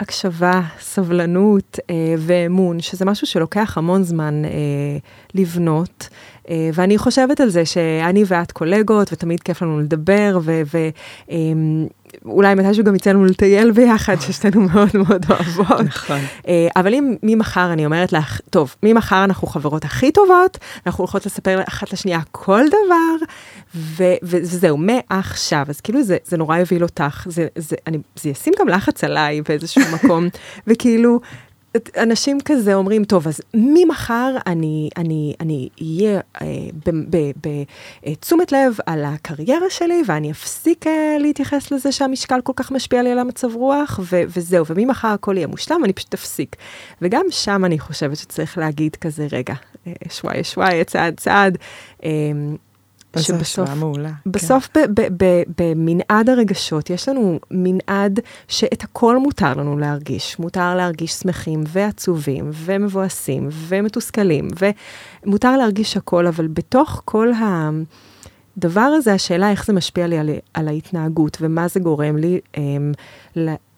הקשבה, סבלנות אה, ואמון, שזה משהו שלוקח המון זמן אה, לבנות. אה, ואני חושבת על זה שאני ואת קולגות, ותמיד כיף לנו לדבר, ו... ו אה, אולי מתישהו גם יצא לנו לטייל ביחד, ששתינו מאוד מאוד אוהבות. נכון. אה, אבל אם ממחר אני אומרת לך, טוב, ממחר אנחנו חברות הכי טובות, אנחנו הולכות לספר אחת לשנייה כל דבר, ו- וזהו, מעכשיו. אז כאילו זה, זה נורא יוביל אותך, זה, זה, אני, זה ישים גם לחץ עליי באיזשהו מקום, וכאילו, אנשים כזה אומרים, טוב, אז ממחר אני, אני, אני אהיה אה, בתשומת לב על הקריירה שלי, ואני אפסיק אה, להתייחס לזה שהמשקל כל כך משפיע לי על המצב רוח, ו, וזהו, וממחר הכל יהיה מושלם, אני פשוט אפסיק. וגם שם אני חושבת שצריך להגיד כזה, רגע, אה, שוואי שוואי, צעד צעד. שבסוף, מעולה. כן. בסוף כן. במנעד הרגשות, יש לנו מנעד שאת הכל מותר לנו להרגיש. מותר להרגיש שמחים ועצובים ומבואסים ומתוסכלים, ומותר להרגיש הכל, אבל בתוך כל הדבר הזה, השאלה איך זה משפיע לי על, על ההתנהגות ומה זה גורם לי, אמ,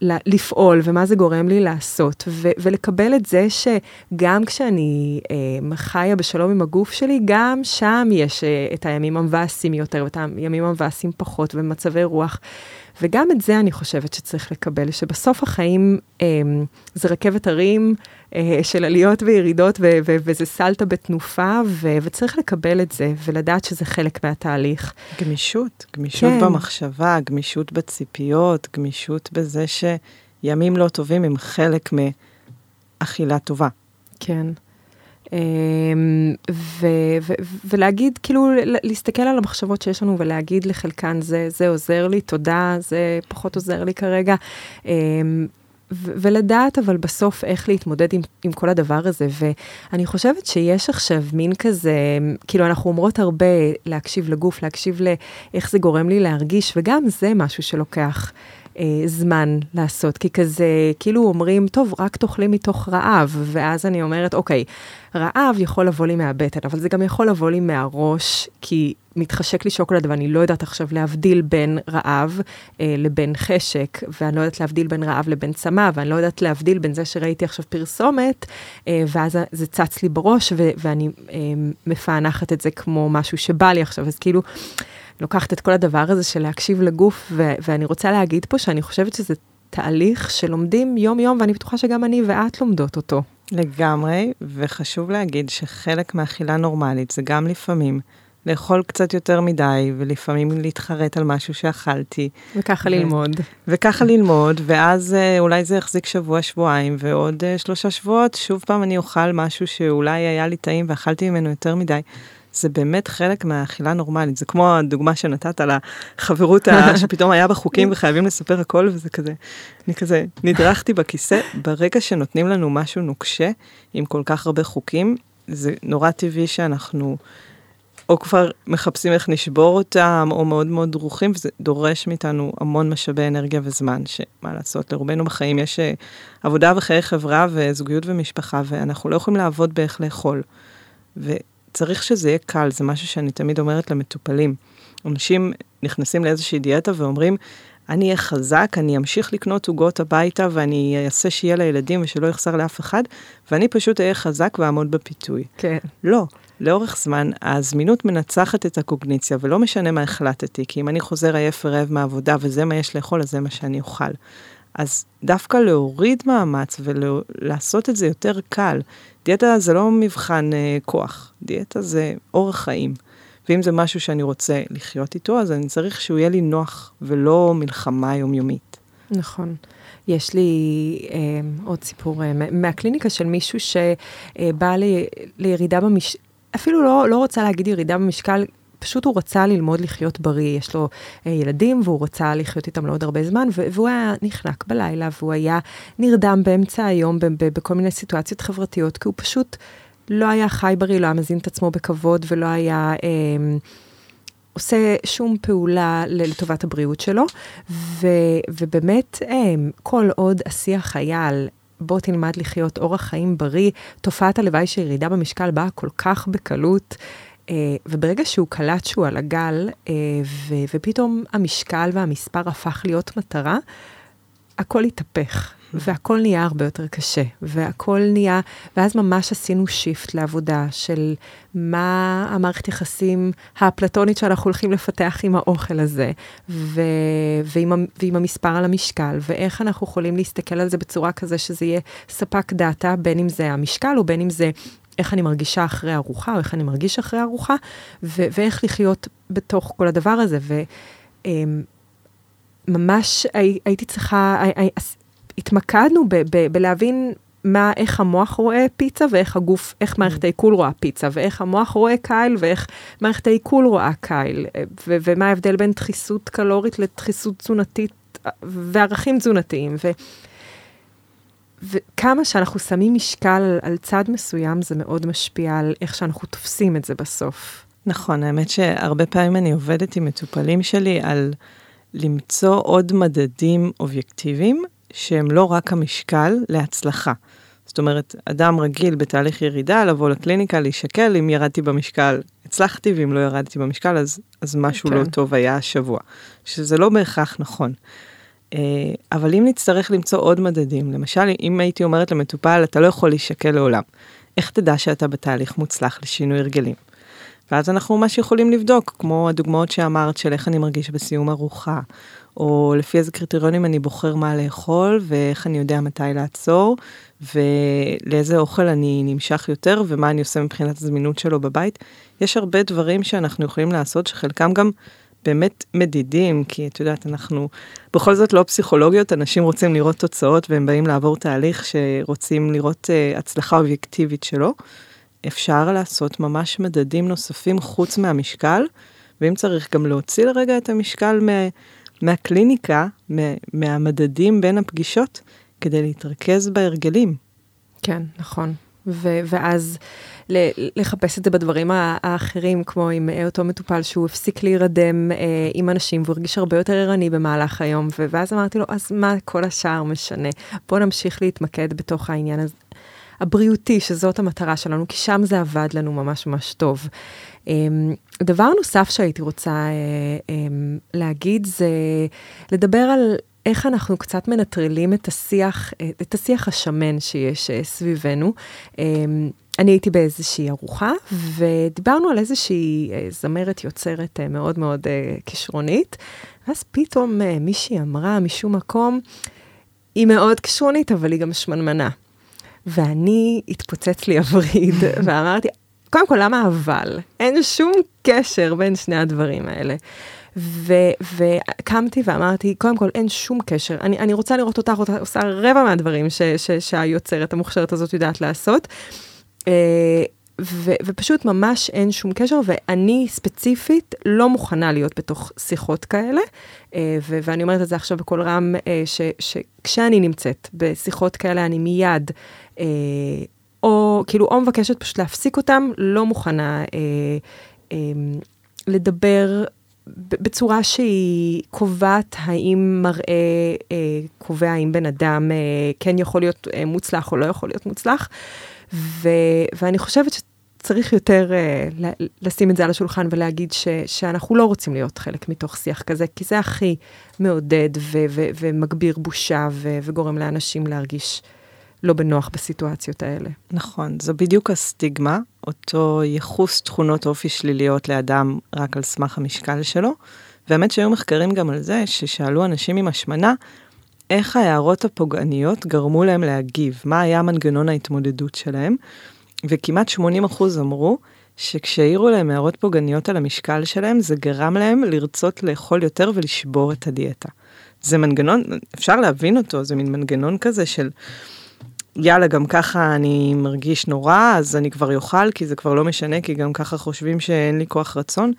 לפעול ומה זה גורם לי לעשות, ו- ולקבל את זה שגם כשאני אה, חיה בשלום עם הגוף שלי, גם שם יש אה, את הימים המבאסים יותר ואת הימים המבאסים פחות ומצבי רוח. וגם את זה אני חושבת שצריך לקבל, שבסוף החיים אה, זה רכבת הרים אה, של עליות וירידות, ו- ו- וזה סלטה בתנופה, ו- וצריך לקבל את זה, ולדעת שזה חלק מהתהליך. גמישות, גמישות כן. במחשבה, גמישות בציפיות, גמישות בזה שימים לא טובים הם חלק מאכילה טובה. כן. אמ, ו- ו- ולהגיד, כאילו, להסתכל על המחשבות שיש לנו ולהגיד לחלקן, זה, זה עוזר לי, תודה, זה פחות עוזר לי כרגע. אמ, ו- ולדעת אבל בסוף איך להתמודד עם, עם כל הדבר הזה. ואני חושבת שיש עכשיו מין כזה, כאילו אנחנו אומרות הרבה להקשיב לגוף, להקשיב לאיך זה גורם לי להרגיש, וגם זה משהו שלוקח אה, זמן לעשות, כי כזה, כאילו אומרים, טוב, רק תאכלי מתוך רעב, ואז אני אומרת, אוקיי, רעב יכול לבוא לי מהבטן, אבל זה גם יכול לבוא לי מהראש, כי מתחשק לי שוקולד ואני לא יודעת עכשיו להבדיל בין רעב אה, לבין חשק, ואני לא יודעת להבדיל בין רעב לבין צמא, ואני לא יודעת להבדיל בין זה שראיתי עכשיו פרסומת, אה, ואז זה צץ לי בראש, ו- ואני אה, מפענחת את זה כמו משהו שבא לי עכשיו, אז כאילו... לוקחת את כל הדבר הזה של להקשיב לגוף, ו- ואני רוצה להגיד פה שאני חושבת שזה תהליך שלומדים יום-יום, ואני בטוחה שגם אני ואת לומדות אותו. לגמרי, וחשוב להגיד שחלק מאכילה נורמלית זה גם לפעמים לאכול קצת יותר מדי, ולפעמים להתחרט על משהו שאכלתי. וככה ו- ללמוד. וככה ללמוד, ואז אה, אולי זה יחזיק שבוע-שבועיים, ועוד uh, שלושה שבועות, שוב פעם אני אוכל משהו שאולי היה לי טעים ואכלתי ממנו יותר מדי. זה באמת חלק מהאכילה הנורמלית. זה כמו הדוגמה שנתת על החברות שפתאום היה בחוקים וחייבים לספר הכל, וזה כזה, אני כזה נדרכתי בכיסא. ברגע שנותנים לנו משהו נוקשה, עם כל כך הרבה חוקים, זה נורא טבעי שאנחנו או כבר מחפשים איך נשבור אותם, או מאוד מאוד דרוכים, וזה דורש מאיתנו המון משאבי אנרגיה וזמן, שמה לעשות, לרובנו בחיים יש אה, עבודה וחיי חברה וזוגיות ומשפחה, ואנחנו לא יכולים לעבוד באיך לאכול. צריך שזה יהיה קל, זה משהו שאני תמיד אומרת למטופלים. אנשים נכנסים לאיזושהי דיאטה ואומרים, אני אהיה חזק, אני אמשיך לקנות עוגות הביתה ואני אעשה שיהיה לילדים ושלא יחסר לאף אחד, ואני פשוט אהיה חזק ואעמוד בפיתוי. כן. לא, לאורך זמן הזמינות מנצחת את הקוגניציה, ולא משנה מה החלטתי, כי אם אני חוזר עייף ורעב מהעבודה וזה מה יש לאכול, אז זה מה שאני אוכל. אז דווקא להוריד מאמץ ולעשות את זה יותר קל. דיאטה זה לא מבחן uh, כוח, דיאטה זה אורח חיים. ואם זה משהו שאני רוצה לחיות איתו, אז אני צריך שהוא יהיה לי נוח ולא מלחמה יומיומית. נכון. יש לי אה, עוד סיפור אה, מהקליניקה של מישהו שבא אה, לי, לירידה במשקל, אפילו לא, לא רוצה להגיד ירידה במשקל, פשוט הוא רצה ללמוד לחיות בריא, יש לו אה, ילדים והוא רצה לחיות איתם לעוד הרבה זמן, והוא היה נחנק בלילה והוא היה נרדם באמצע היום בכל מיני סיטואציות חברתיות, כי הוא פשוט לא היה חי בריא, לא היה מזין את עצמו בכבוד ולא היה... אה, עושה שום פעולה לטובת הבריאות שלו, ו, ובאמת, אה, כל עוד השיח היה על בוא תלמד לחיות אורח חיים בריא, תופעת הלוואי של ירידה במשקל באה כל כך בקלות, וברגע שהוא קלט שהוא על הגל, uh, ו- ופתאום המשקל והמספר הפך להיות מטרה, הכל התהפך, והכל נהיה הרבה יותר קשה, והכל נהיה, ואז ממש עשינו shift לעבודה של מה המערכת יחסים האפלטונית שאנחנו הולכים לפתח עם האוכל הזה, ו- ועם, ועם המספר על המשקל, ואיך אנחנו יכולים להסתכל על זה בצורה כזה שזה יהיה ספק data, בין אם זה המשקל או בין אם זה איך אני מרגישה אחרי ארוחה, או איך אני מרגיש אחרי ארוחה, ו- ואיך לחיות בתוך כל הדבר הזה. וממש אמ, הי- הייתי צריכה, הי- הי- התמקדנו ב- ב- בלהבין מה, איך המוח רואה פיצה ואיך הגוף, איך מערכת mm. העיכול רואה פיצה, ואיך המוח רואה קייל ואיך מערכת העיכול רואה קייל, ו- ומה ההבדל בין דחיסות קלורית לדחיסות תזונתית וערכים תזונתיים. ו- וכמה שאנחנו שמים משקל על צד מסוים, זה מאוד משפיע על איך שאנחנו תופסים את זה בסוף. נכון, האמת שהרבה פעמים אני עובדת עם מטופלים שלי על למצוא עוד מדדים אובייקטיביים שהם לא רק המשקל להצלחה. זאת אומרת, אדם רגיל בתהליך ירידה, לבוא לקליניקה, להישקל, אם ירדתי במשקל, הצלחתי, ואם לא ירדתי במשקל, אז, אז משהו לא כן. לא טוב היה השבוע. שזה לא בהכרח נכון. אבל אם נצטרך למצוא עוד מדדים, למשל, אם הייתי אומרת למטופל, אתה לא יכול להישקל לעולם, איך תדע שאתה בתהליך מוצלח לשינוי הרגלים? ואז אנחנו ממש יכולים לבדוק, כמו הדוגמאות שאמרת של איך אני מרגיש בסיום ארוחה, או לפי איזה קריטריונים אני בוחר מה לאכול, ואיך אני יודע מתי לעצור, ולאיזה אוכל אני נמשך יותר, ומה אני עושה מבחינת הזמינות שלו בבית. יש הרבה דברים שאנחנו יכולים לעשות, שחלקם גם באמת מדידים, כי את יודעת, אנחנו בכל זאת לא פסיכולוגיות, אנשים רוצים לראות תוצאות, והם באים לעבור תהליך שרוצים לראות uh, הצלחה אובייקטיבית שלו. אפשר לעשות ממש מדדים נוספים חוץ מהמשקל, ואם צריך גם להוציא לרגע את המשקל מה, מהקליניקה, מה, מהמדדים בין הפגישות, כדי להתרכז בהרגלים. כן, נכון. ו- ואז לחפש את זה בדברים האחרים, כמו עם אותו מטופל שהוא הפסיק להירדם אה, עם אנשים והוא הרגיש הרבה יותר ערני במהלך היום, ו- ואז אמרתי לו, אז מה כל השאר משנה? בוא נמשיך להתמקד בתוך העניין הזה. הבריאותי, שזאת המטרה שלנו, כי שם זה עבד לנו ממש ממש טוב. אמ, דבר נוסף שהייתי רוצה אמ, להגיד זה לדבר על איך אנחנו קצת מנטרלים את השיח, את השיח השמן שיש אה, סביבנו. אמ, אני הייתי באיזושהי ארוחה, ודיברנו על איזושהי אה, זמרת יוצרת אה, מאוד מאוד כישרונית, ואז פתאום מישהי אמרה משום מקום, היא מאוד כישרונית, אבל היא גם שמנמנה. ואני, התפוצץ לי הווריד, ואמרתי, קודם כל, למה אבל? אין שום קשר בין שני הדברים האלה. וקמתי ואמרתי, קודם כל, אין שום קשר. אני, אני רוצה לראות אותך אותה, עושה רבע מהדברים ש, ש, שהיוצרת המוכשרת הזאת יודעת לעשות. אה, ו, ופשוט ממש אין שום קשר, ואני ספציפית לא מוכנה להיות בתוך שיחות כאלה, אה, ו, ואני אומרת את זה עכשיו בקול רם, אה, שכשאני נמצאת בשיחות כאלה, אני מיד, או כאילו, או מבקשת פשוט להפסיק אותם, לא מוכנה לדבר בצורה שהיא קובעת האם מראה אה, קובע האם בן אדם אה, כן יכול להיות אה, מוצלח או לא יכול להיות מוצלח. ו, ואני חושבת שצריך יותר אה, לשים את זה על השולחן ולהגיד ש, שאנחנו לא רוצים להיות חלק מתוך שיח כזה, כי זה הכי מעודד ו, ו, ומגביר בושה ו, וגורם לאנשים להרגיש לא בנוח בסיטואציות האלה. נכון, זו בדיוק הסטיגמה, אותו ייחוס תכונות אופי שליליות לאדם רק על סמך המשקל שלו. והאמת שהיו מחקרים גם על זה, ששאלו אנשים עם השמנה, איך ההערות הפוגעניות גרמו להם להגיב, מה היה מנגנון ההתמודדות שלהם, וכמעט 80% אמרו שכשהעירו להם הערות פוגעניות על המשקל שלהם, זה גרם להם לרצות לאכול יותר ולשבור את הדיאטה. זה מנגנון, אפשר להבין אותו, זה מין מנגנון כזה של יאללה, גם ככה אני מרגיש נורא, אז אני כבר אוכל, כי זה כבר לא משנה, כי גם ככה חושבים שאין לי כוח רצון.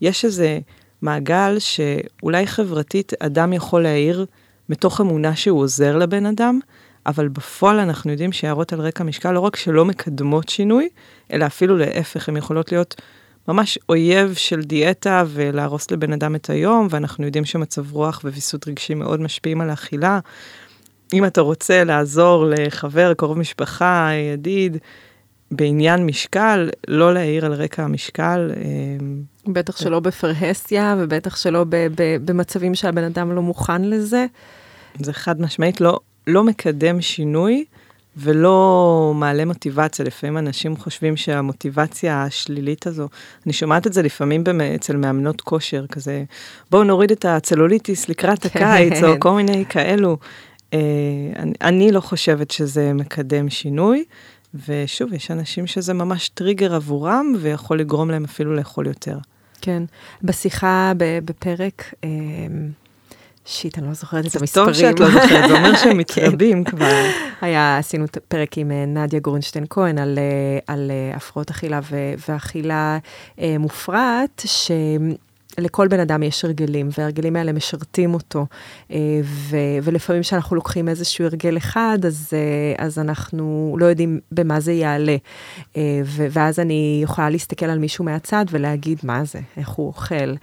יש איזה מעגל שאולי חברתית אדם יכול להעיר מתוך אמונה שהוא עוזר לבן אדם, אבל בפועל אנחנו יודעים שהערות על רקע משקל לא רק שלא מקדמות שינוי, אלא אפילו להפך, הן יכולות להיות ממש אויב של דיאטה ולהרוס לבן אדם את היום, ואנחנו יודעים שמצב רוח וויסות רגשי מאוד משפיעים על האכילה. אם אתה רוצה לעזור לחבר, קרוב משפחה, ידיד, בעניין משקל, לא להעיר על רקע המשקל. אה, בטח שלא בפרהסיה, ובטח שלא במצבים שהבן אדם לא מוכן לזה. זה חד משמעית לא, לא מקדם שינוי ולא מעלה מוטיבציה. לפעמים אנשים חושבים שהמוטיבציה השלילית הזו, אני שומעת את זה לפעמים אצל מאמנות כושר, כזה, בואו נוריד את הצלוליטיס לקראת הקיץ, או כל מיני כאלו. אה, אני, אני לא חושבת שזה מקדם שינוי, ושוב, יש אנשים שזה ממש טריגר עבורם, ויכול לגרום להם אפילו לאכול יותר. כן, בשיחה בפרק, אה, שיט, אני לא זוכרת את המספרים. זה טוב שאת לא זוכרת, זה אומר שהם כן. מתרבים כבר. היה, עשינו פרק עם אה, נדיה גורנשטיין כהן על, על הפרעות אכילה ואכילה מופרעת. לכל בן אדם יש הרגלים, וההרגלים האלה משרתים אותו. אה, ו, ולפעמים כשאנחנו לוקחים איזשהו הרגל אחד, אז, אה, אז אנחנו לא יודעים במה זה יעלה. אה, ו, ואז אני יכולה להסתכל על מישהו מהצד ולהגיד, מה זה, איך הוא אוכל,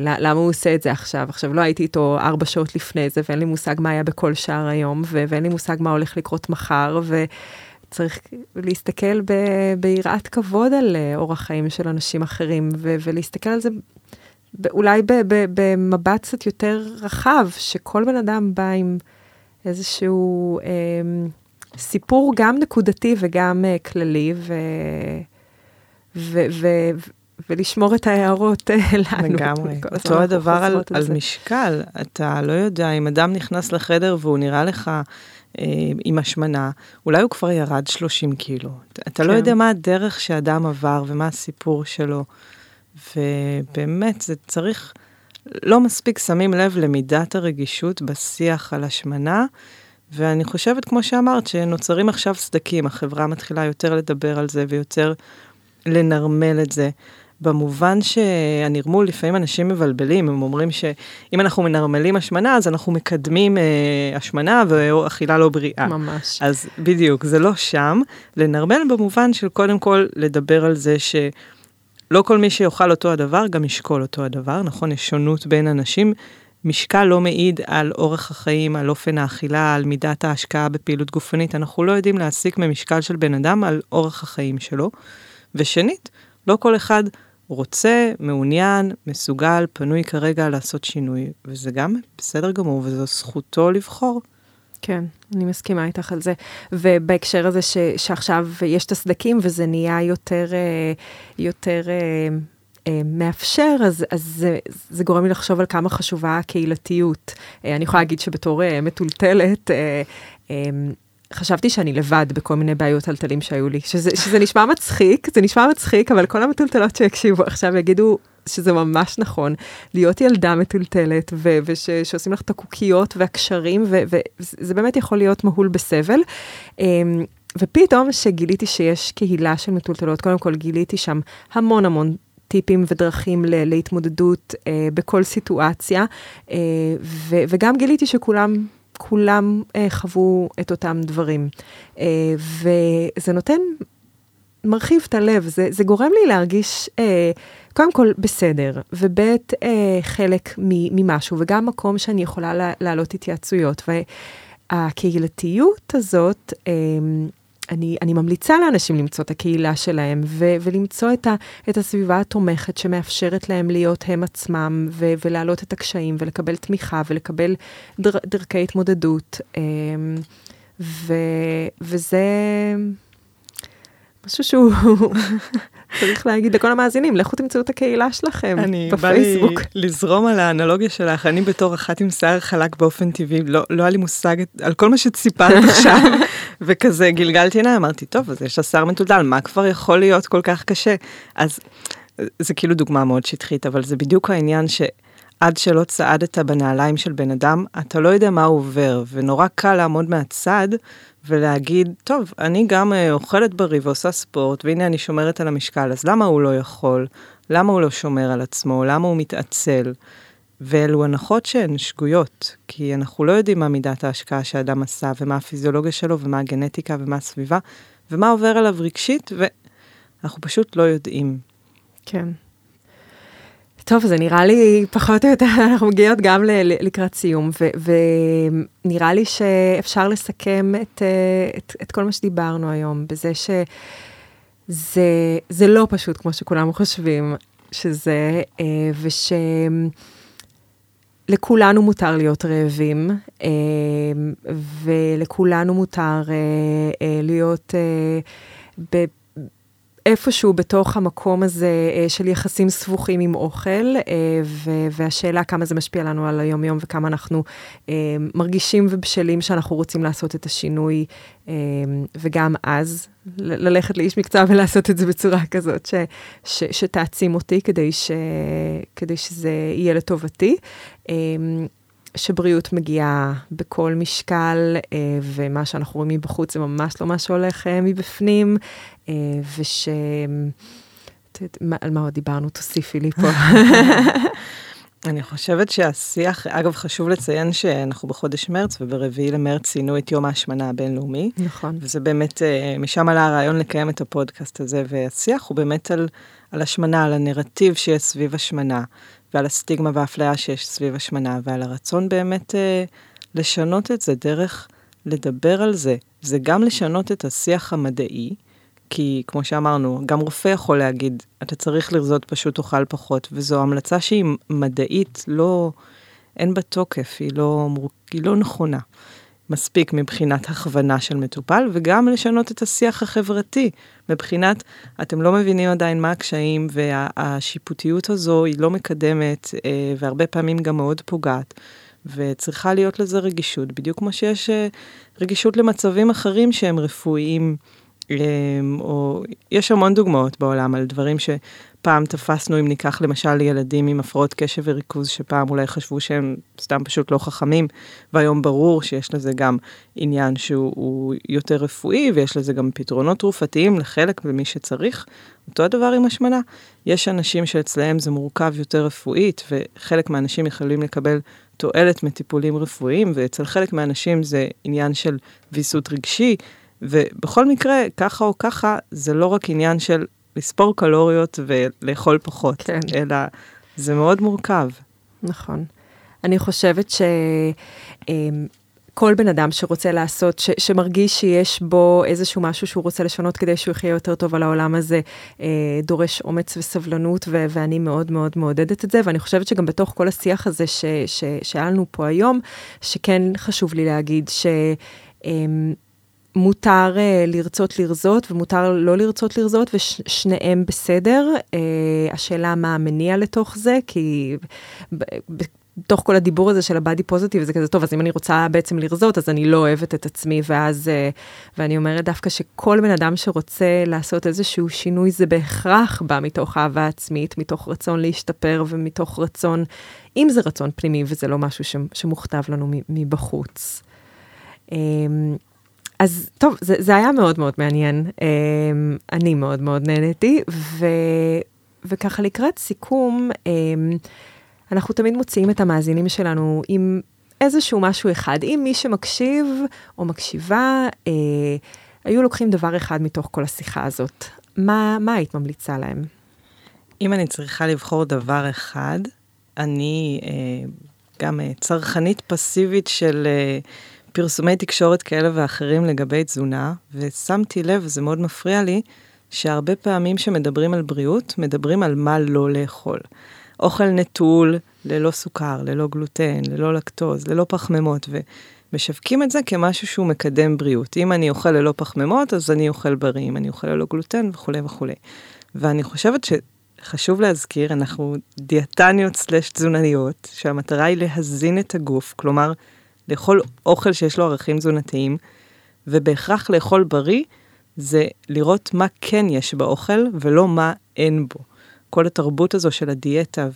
למה הוא עושה את זה עכשיו. עכשיו, לא הייתי איתו ארבע שעות לפני זה, ואין לי מושג מה היה בכל שער היום, ו- ואין לי מושג מה הולך לקרות מחר, ו... צריך להסתכל ביראת כבוד על אורח חיים של אנשים אחרים, ולהסתכל על זה אולי במבט קצת יותר רחב, שכל בן אדם בא עם איזשהו אה, סיפור גם נקודתי וגם אה, כללי, ו, ו, ו, ולשמור את ההערות לנו. לגמרי. אותו הדבר על, על משקל. אתה לא יודע, אם אדם נכנס לחדר והוא נראה לך אה, עם השמנה, אולי הוא כבר ירד 30 קילו. אתה לא כן. לא יודע מה הדרך שאדם עבר ומה הסיפור שלו. ובאמת, זה צריך, לא מספיק שמים לב למידת הרגישות בשיח על השמנה, ואני חושבת, כמו שאמרת, שנוצרים עכשיו סדקים, החברה מתחילה יותר לדבר על זה ויותר לנרמל את זה. במובן שהנרמול, לפעמים אנשים מבלבלים, הם אומרים שאם אנחנו מנרמלים השמנה, אז אנחנו מקדמים אה, השמנה ואכילה לא בריאה. ממש. אז בדיוק, זה לא שם. לנרמל במובן של קודם כל לדבר על זה ש... לא כל מי שיאכל אותו הדבר גם ישקול אותו הדבר, נכון? יש שונות בין אנשים. משקל לא מעיד על אורך החיים, על אופן האכילה, על מידת ההשקעה בפעילות גופנית. אנחנו לא יודעים להסיק ממשקל של בן אדם על אורך החיים שלו. ושנית, לא כל אחד רוצה, מעוניין, מסוגל, פנוי כרגע לעשות שינוי, וזה גם בסדר גמור, וזו זכותו לבחור. כן, אני מסכימה איתך על זה. ובהקשר הזה ש, שעכשיו יש את הסדקים וזה נהיה יותר, אה, יותר אה, אה, מאפשר, אז, אז זה, זה גורם לי לחשוב על כמה חשובה הקהילתיות. אני יכולה להגיד שבתור מטולטלת, חשבתי שאני לבד בכל מיני בעיות טלטלים שהיו לי, שזה, שזה נשמע מצחיק, זה נשמע מצחיק, אבל כל המטולטלות שיקשיבו עכשיו יגידו שזה ממש נכון, להיות ילדה מטולטלת, ושעושים לך את הקוקיות והקשרים, וזה באמת יכול להיות מהול בסבל. אמ, ופתאום שגיליתי שיש קהילה של מטולטלות, קודם כל גיליתי שם המון המון טיפים ודרכים להתמודדות אה, בכל סיטואציה, אה, ו- וגם גיליתי שכולם כולם אה, חוו את אותם דברים. אה, וזה נותן, מרחיב את הלב, זה, זה גורם לי להרגיש, אה, קודם כל, בסדר, וב' אה, חלק ממשהו, וגם מקום שאני יכולה להעלות התייעצויות. והקהילתיות הזאת, אה, אני, אני ממליצה לאנשים למצוא את הקהילה שלהם ו, ולמצוא את, ה, את הסביבה התומכת שמאפשרת להם להיות הם עצמם ו, ולהעלות את הקשיים ולקבל תמיכה ולקבל דר, דרכי התמודדות. אמ, ו, וזה משהו שהוא צריך להגיד לכל המאזינים, לכו תמצאו את הקהילה שלכם אני בפייסבוק. אני בא לי לזרום על האנלוגיה שלך, אני בתור אחת עם שיער חלק באופן טבעי, לא, לא היה לי מושג על כל מה שציפרת עכשיו, וכזה גלגלתי עיניים, אמרתי, טוב, אז יש לה שיער מטולטל, מה כבר יכול להיות כל כך קשה? אז זה כאילו דוגמה מאוד שטחית, אבל זה בדיוק העניין ש... עד שלא צעדת בנעליים של בן אדם, אתה לא יודע מה הוא עובר, ונורא קל לעמוד מהצד ולהגיד, טוב, אני גם uh, אוכלת בריא ועושה ספורט, והנה אני שומרת על המשקל, אז למה הוא לא יכול? למה הוא לא שומר על עצמו? למה הוא מתעצל? ואלו הנחות שהן שגויות, כי אנחנו לא יודעים מה מידת ההשקעה שאדם עשה, ומה הפיזיולוגיה שלו, ומה הגנטיקה, ומה הסביבה, ומה עובר עליו רגשית, ואנחנו פשוט לא יודעים. כן. טוב, זה נראה לי פחות או יותר, אנחנו מגיעות גם לקראת סיום, ונראה לי שאפשר לסכם את, אה, את, את כל מה שדיברנו היום, בזה שזה לא פשוט כמו שכולם חושבים שזה, אה, וש... לכולנו מותר להיות רעבים, אה, ולכולנו מותר להיות איפשהו בתוך המקום הזה אה, של יחסים סבוכים עם אוכל, אה, והשאלה כמה זה משפיע לנו על היום-יום וכמה אנחנו אה, מרגישים ובשלים שאנחנו רוצים לעשות את השינוי, וגם אז ללכת לאיש מקצוע ולעשות את זה בצורה כזאת ש, ש, שתעצים אותי כדי, ש, כדי שזה יהיה לטובתי. שבריאות מגיעה בכל משקל, אה, ומה שאנחנו רואים מבחוץ זה ממש לא מה שהולך אה, מבפנים, אה, וש... על מה עוד דיברנו? תוסיפי לי פה. אני חושבת שהשיח, אגב, חשוב לציין שאנחנו בחודש מרץ, וברביעי למרץ ציינו את יום ההשמנה הבינלאומי. נכון. וזה באמת, משם עלה הרעיון לקיים את הפודקאסט הזה, והשיח הוא באמת על, על השמנה, על הנרטיב שיש סביב השמנה. ועל הסטיגמה והאפליה שיש סביב השמנה, ועל הרצון באמת אה, לשנות את זה דרך לדבר על זה. זה גם לשנות את השיח המדעי, כי כמו שאמרנו, גם רופא יכול להגיד, אתה צריך לרזות פשוט תאכל פחות, וזו המלצה שהיא מדעית, לא, אין בה תוקף, היא לא, היא לא נכונה. מספיק מבחינת הכוונה של מטופל, וגם לשנות את השיח החברתי, מבחינת, אתם לא מבינים עדיין מה הקשיים, והשיפוטיות הזו היא לא מקדמת, אה, והרבה פעמים גם מאוד פוגעת. וצריכה להיות לזה רגישות, בדיוק כמו שיש אה, רגישות למצבים אחרים שהם רפואיים, או יש המון דוגמאות בעולם על דברים שפעם תפסנו, אם ניקח למשל ילדים עם הפרעות קשב וריכוז, שפעם אולי חשבו שהם סתם פשוט לא חכמים, והיום ברור שיש לזה גם עניין שהוא יותר רפואי, ויש לזה גם פתרונות תרופתיים לחלק ממי שצריך. אותו הדבר עם השמנה. יש אנשים שאצלהם זה מורכב יותר רפואית, וחלק מהאנשים יכולים לקבל תועלת מטיפולים רפואיים, ואצל חלק מהאנשים זה עניין של ויסות רגשי, ובכל מקרה, ככה או ככה, זה לא רק עניין של לספור קלוריות ולאכול פחות, כן. אלא זה מאוד מורכב. נכון. אני חושבת ש... אמ, בן אדם שרוצה לעשות, ש, שמרגיש שיש בו איזשהו משהו שהוא רוצה לשנות כדי שהוא יחיה יותר טוב על העולם הזה, אה, דורש אומץ וסבלנות, ו, ואני מאוד מאוד מעודדת את זה, ואני חושבת שגם בתוך כל השיח הזה שהיה לנו פה היום, שכן חשוב לי להגיד ש... מותר uh, לרצות לרזות ומותר לא לרצות לרזות, ושניהם בסדר. Uh, השאלה מה המניע לתוך זה, כי בתוך כל הדיבור הזה של הבאדי פוזיטיב, זה כזה טוב, אז אם אני רוצה בעצם לרזות, אז אני לא אוהבת את עצמי, ואז, uh, ואני אומרת דווקא שכל בן אדם שרוצה לעשות איזשהו שינוי, זה בהכרח בא מתוך אהבה עצמית, מתוך רצון להשתפר ומתוך רצון, אם זה רצון פנימי וזה לא משהו שמוכתב לנו מבחוץ. אז טוב, זה, זה היה מאוד מאוד מעניין. Um, אני מאוד מאוד נהניתי, ו, וככה לקראת סיכום, um, אנחנו תמיד מוציאים את המאזינים שלנו עם איזשהו משהו אחד. אם מי שמקשיב או מקשיבה, uh, היו לוקחים דבר אחד מתוך כל השיחה הזאת, מה, מה היית ממליצה להם? אם אני צריכה לבחור דבר אחד, אני uh, גם uh, צרכנית פסיבית של... Uh, פרסומי תקשורת כאלה ואחרים לגבי תזונה, ושמתי לב, וזה מאוד מפריע לי, שהרבה פעמים שמדברים על בריאות, מדברים על מה לא לאכול. אוכל נטול, ללא סוכר, ללא גלוטן, ללא לקטוז, ללא פחמימות, ומשווקים את זה כמשהו שהוא מקדם בריאות. אם אני אוכל ללא פחמימות, אז אני אוכל בריא, אם אני אוכל ללא גלוטן וכולי וכולי. ואני חושבת שחשוב להזכיר, אנחנו דיאטניות סלש תזונניות, שהמטרה היא להזין את הגוף, כלומר, לאכול אוכל שיש לו ערכים תזונתיים, ובהכרח לאכול בריא זה לראות מה כן יש באוכל ולא מה אין בו. כל התרבות הזו של הדיאטה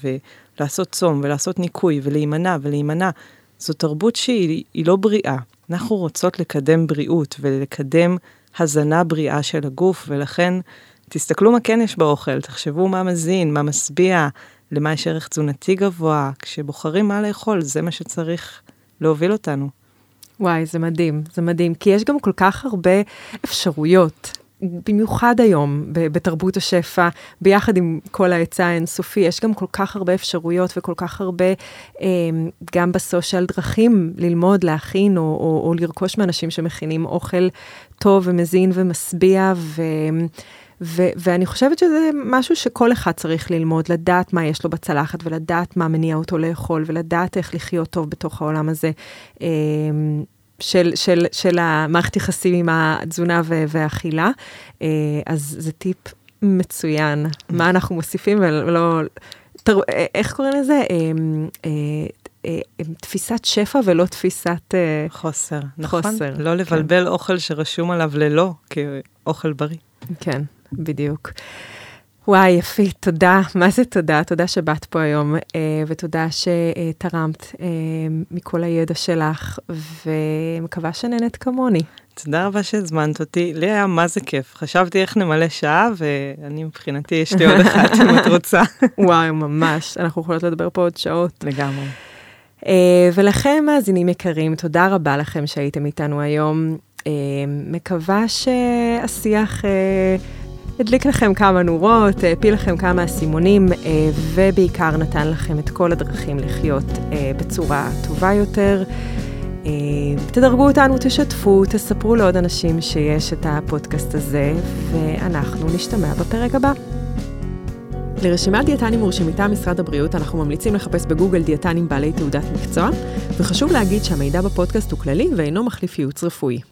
ולעשות צום ולעשות ניקוי ולהימנע ולהימנע, זו תרבות שהיא לא בריאה. אנחנו רוצות לקדם בריאות ולקדם הזנה בריאה של הגוף, ולכן תסתכלו מה כן יש באוכל, תחשבו מה מזין, מה משביע, למה יש ערך תזונתי גבוה. כשבוחרים מה לאכול, זה מה שצריך להוביל אותנו. וואי, זה מדהים, זה מדהים, כי יש גם כל כך הרבה אפשרויות. במיוחד היום בתרבות השפע, ביחד עם כל ההיצע האינסופי, יש גם כל כך הרבה אפשרויות וכל כך הרבה, אמ, גם בסושיאל, דרכים ללמוד, להכין או, או, או לרכוש מאנשים שמכינים אוכל טוב ומזין ומשביע, ו... ו- ואני חושבת שזה משהו שכל אחד צריך ללמוד, לדעת מה יש לו בצלחת ולדעת מה מניע אותו לאכול ולדעת איך לחיות טוב בתוך העולם הזה אמ, של, של, של המערכת יחסים עם התזונה והאכילה. אה, אז זה טיפ מצוין. מה אנחנו מוסיפים ולא... תר, איך קוראים לזה? אמ, אה, תפיסת שפע ולא תפיסת חוסר. נכון, חוסר. לא לבלבל כן. אוכל שרשום עליו ללא כאוכל בריא. כן. בדיוק. וואי, יפי, תודה. מה זה תודה? תודה שבאת פה היום, אה, ותודה שתרמת אה, מכל הידע שלך, ומקווה שנהנית כמוני. תודה רבה שהזמנת אותי, לי היה מה זה כיף. חשבתי איך נמלא שעה, ואני מבחינתי, יש לי עוד אחת אם את רוצה. וואי, ממש, אנחנו יכולות לדבר פה עוד שעות. לגמרי. Uh, ולכם, מאזינים יקרים, תודה רבה לכם שהייתם איתנו היום. מקווה שהשיח... הדליק לכם כמה נורות, הפיל לכם כמה אסימונים, אה, ובעיקר נתן לכם את כל הדרכים לחיות אה, בצורה טובה יותר. תדרגו אותנו, תשתפו, תספרו לעוד אנשים שיש את הפודקאסט הזה, ואנחנו נשתמע בפרק הבא. לרשימת דיאטנים מורשים מטעם משרד הבריאות אנחנו ממליצים לחפש בגוגל דיאטנים בעלי תעודת מקצוע, וחשוב להגיד שהמידע בפודקאסט הוא כללי ואינו מחליף ייעוץ רפואי.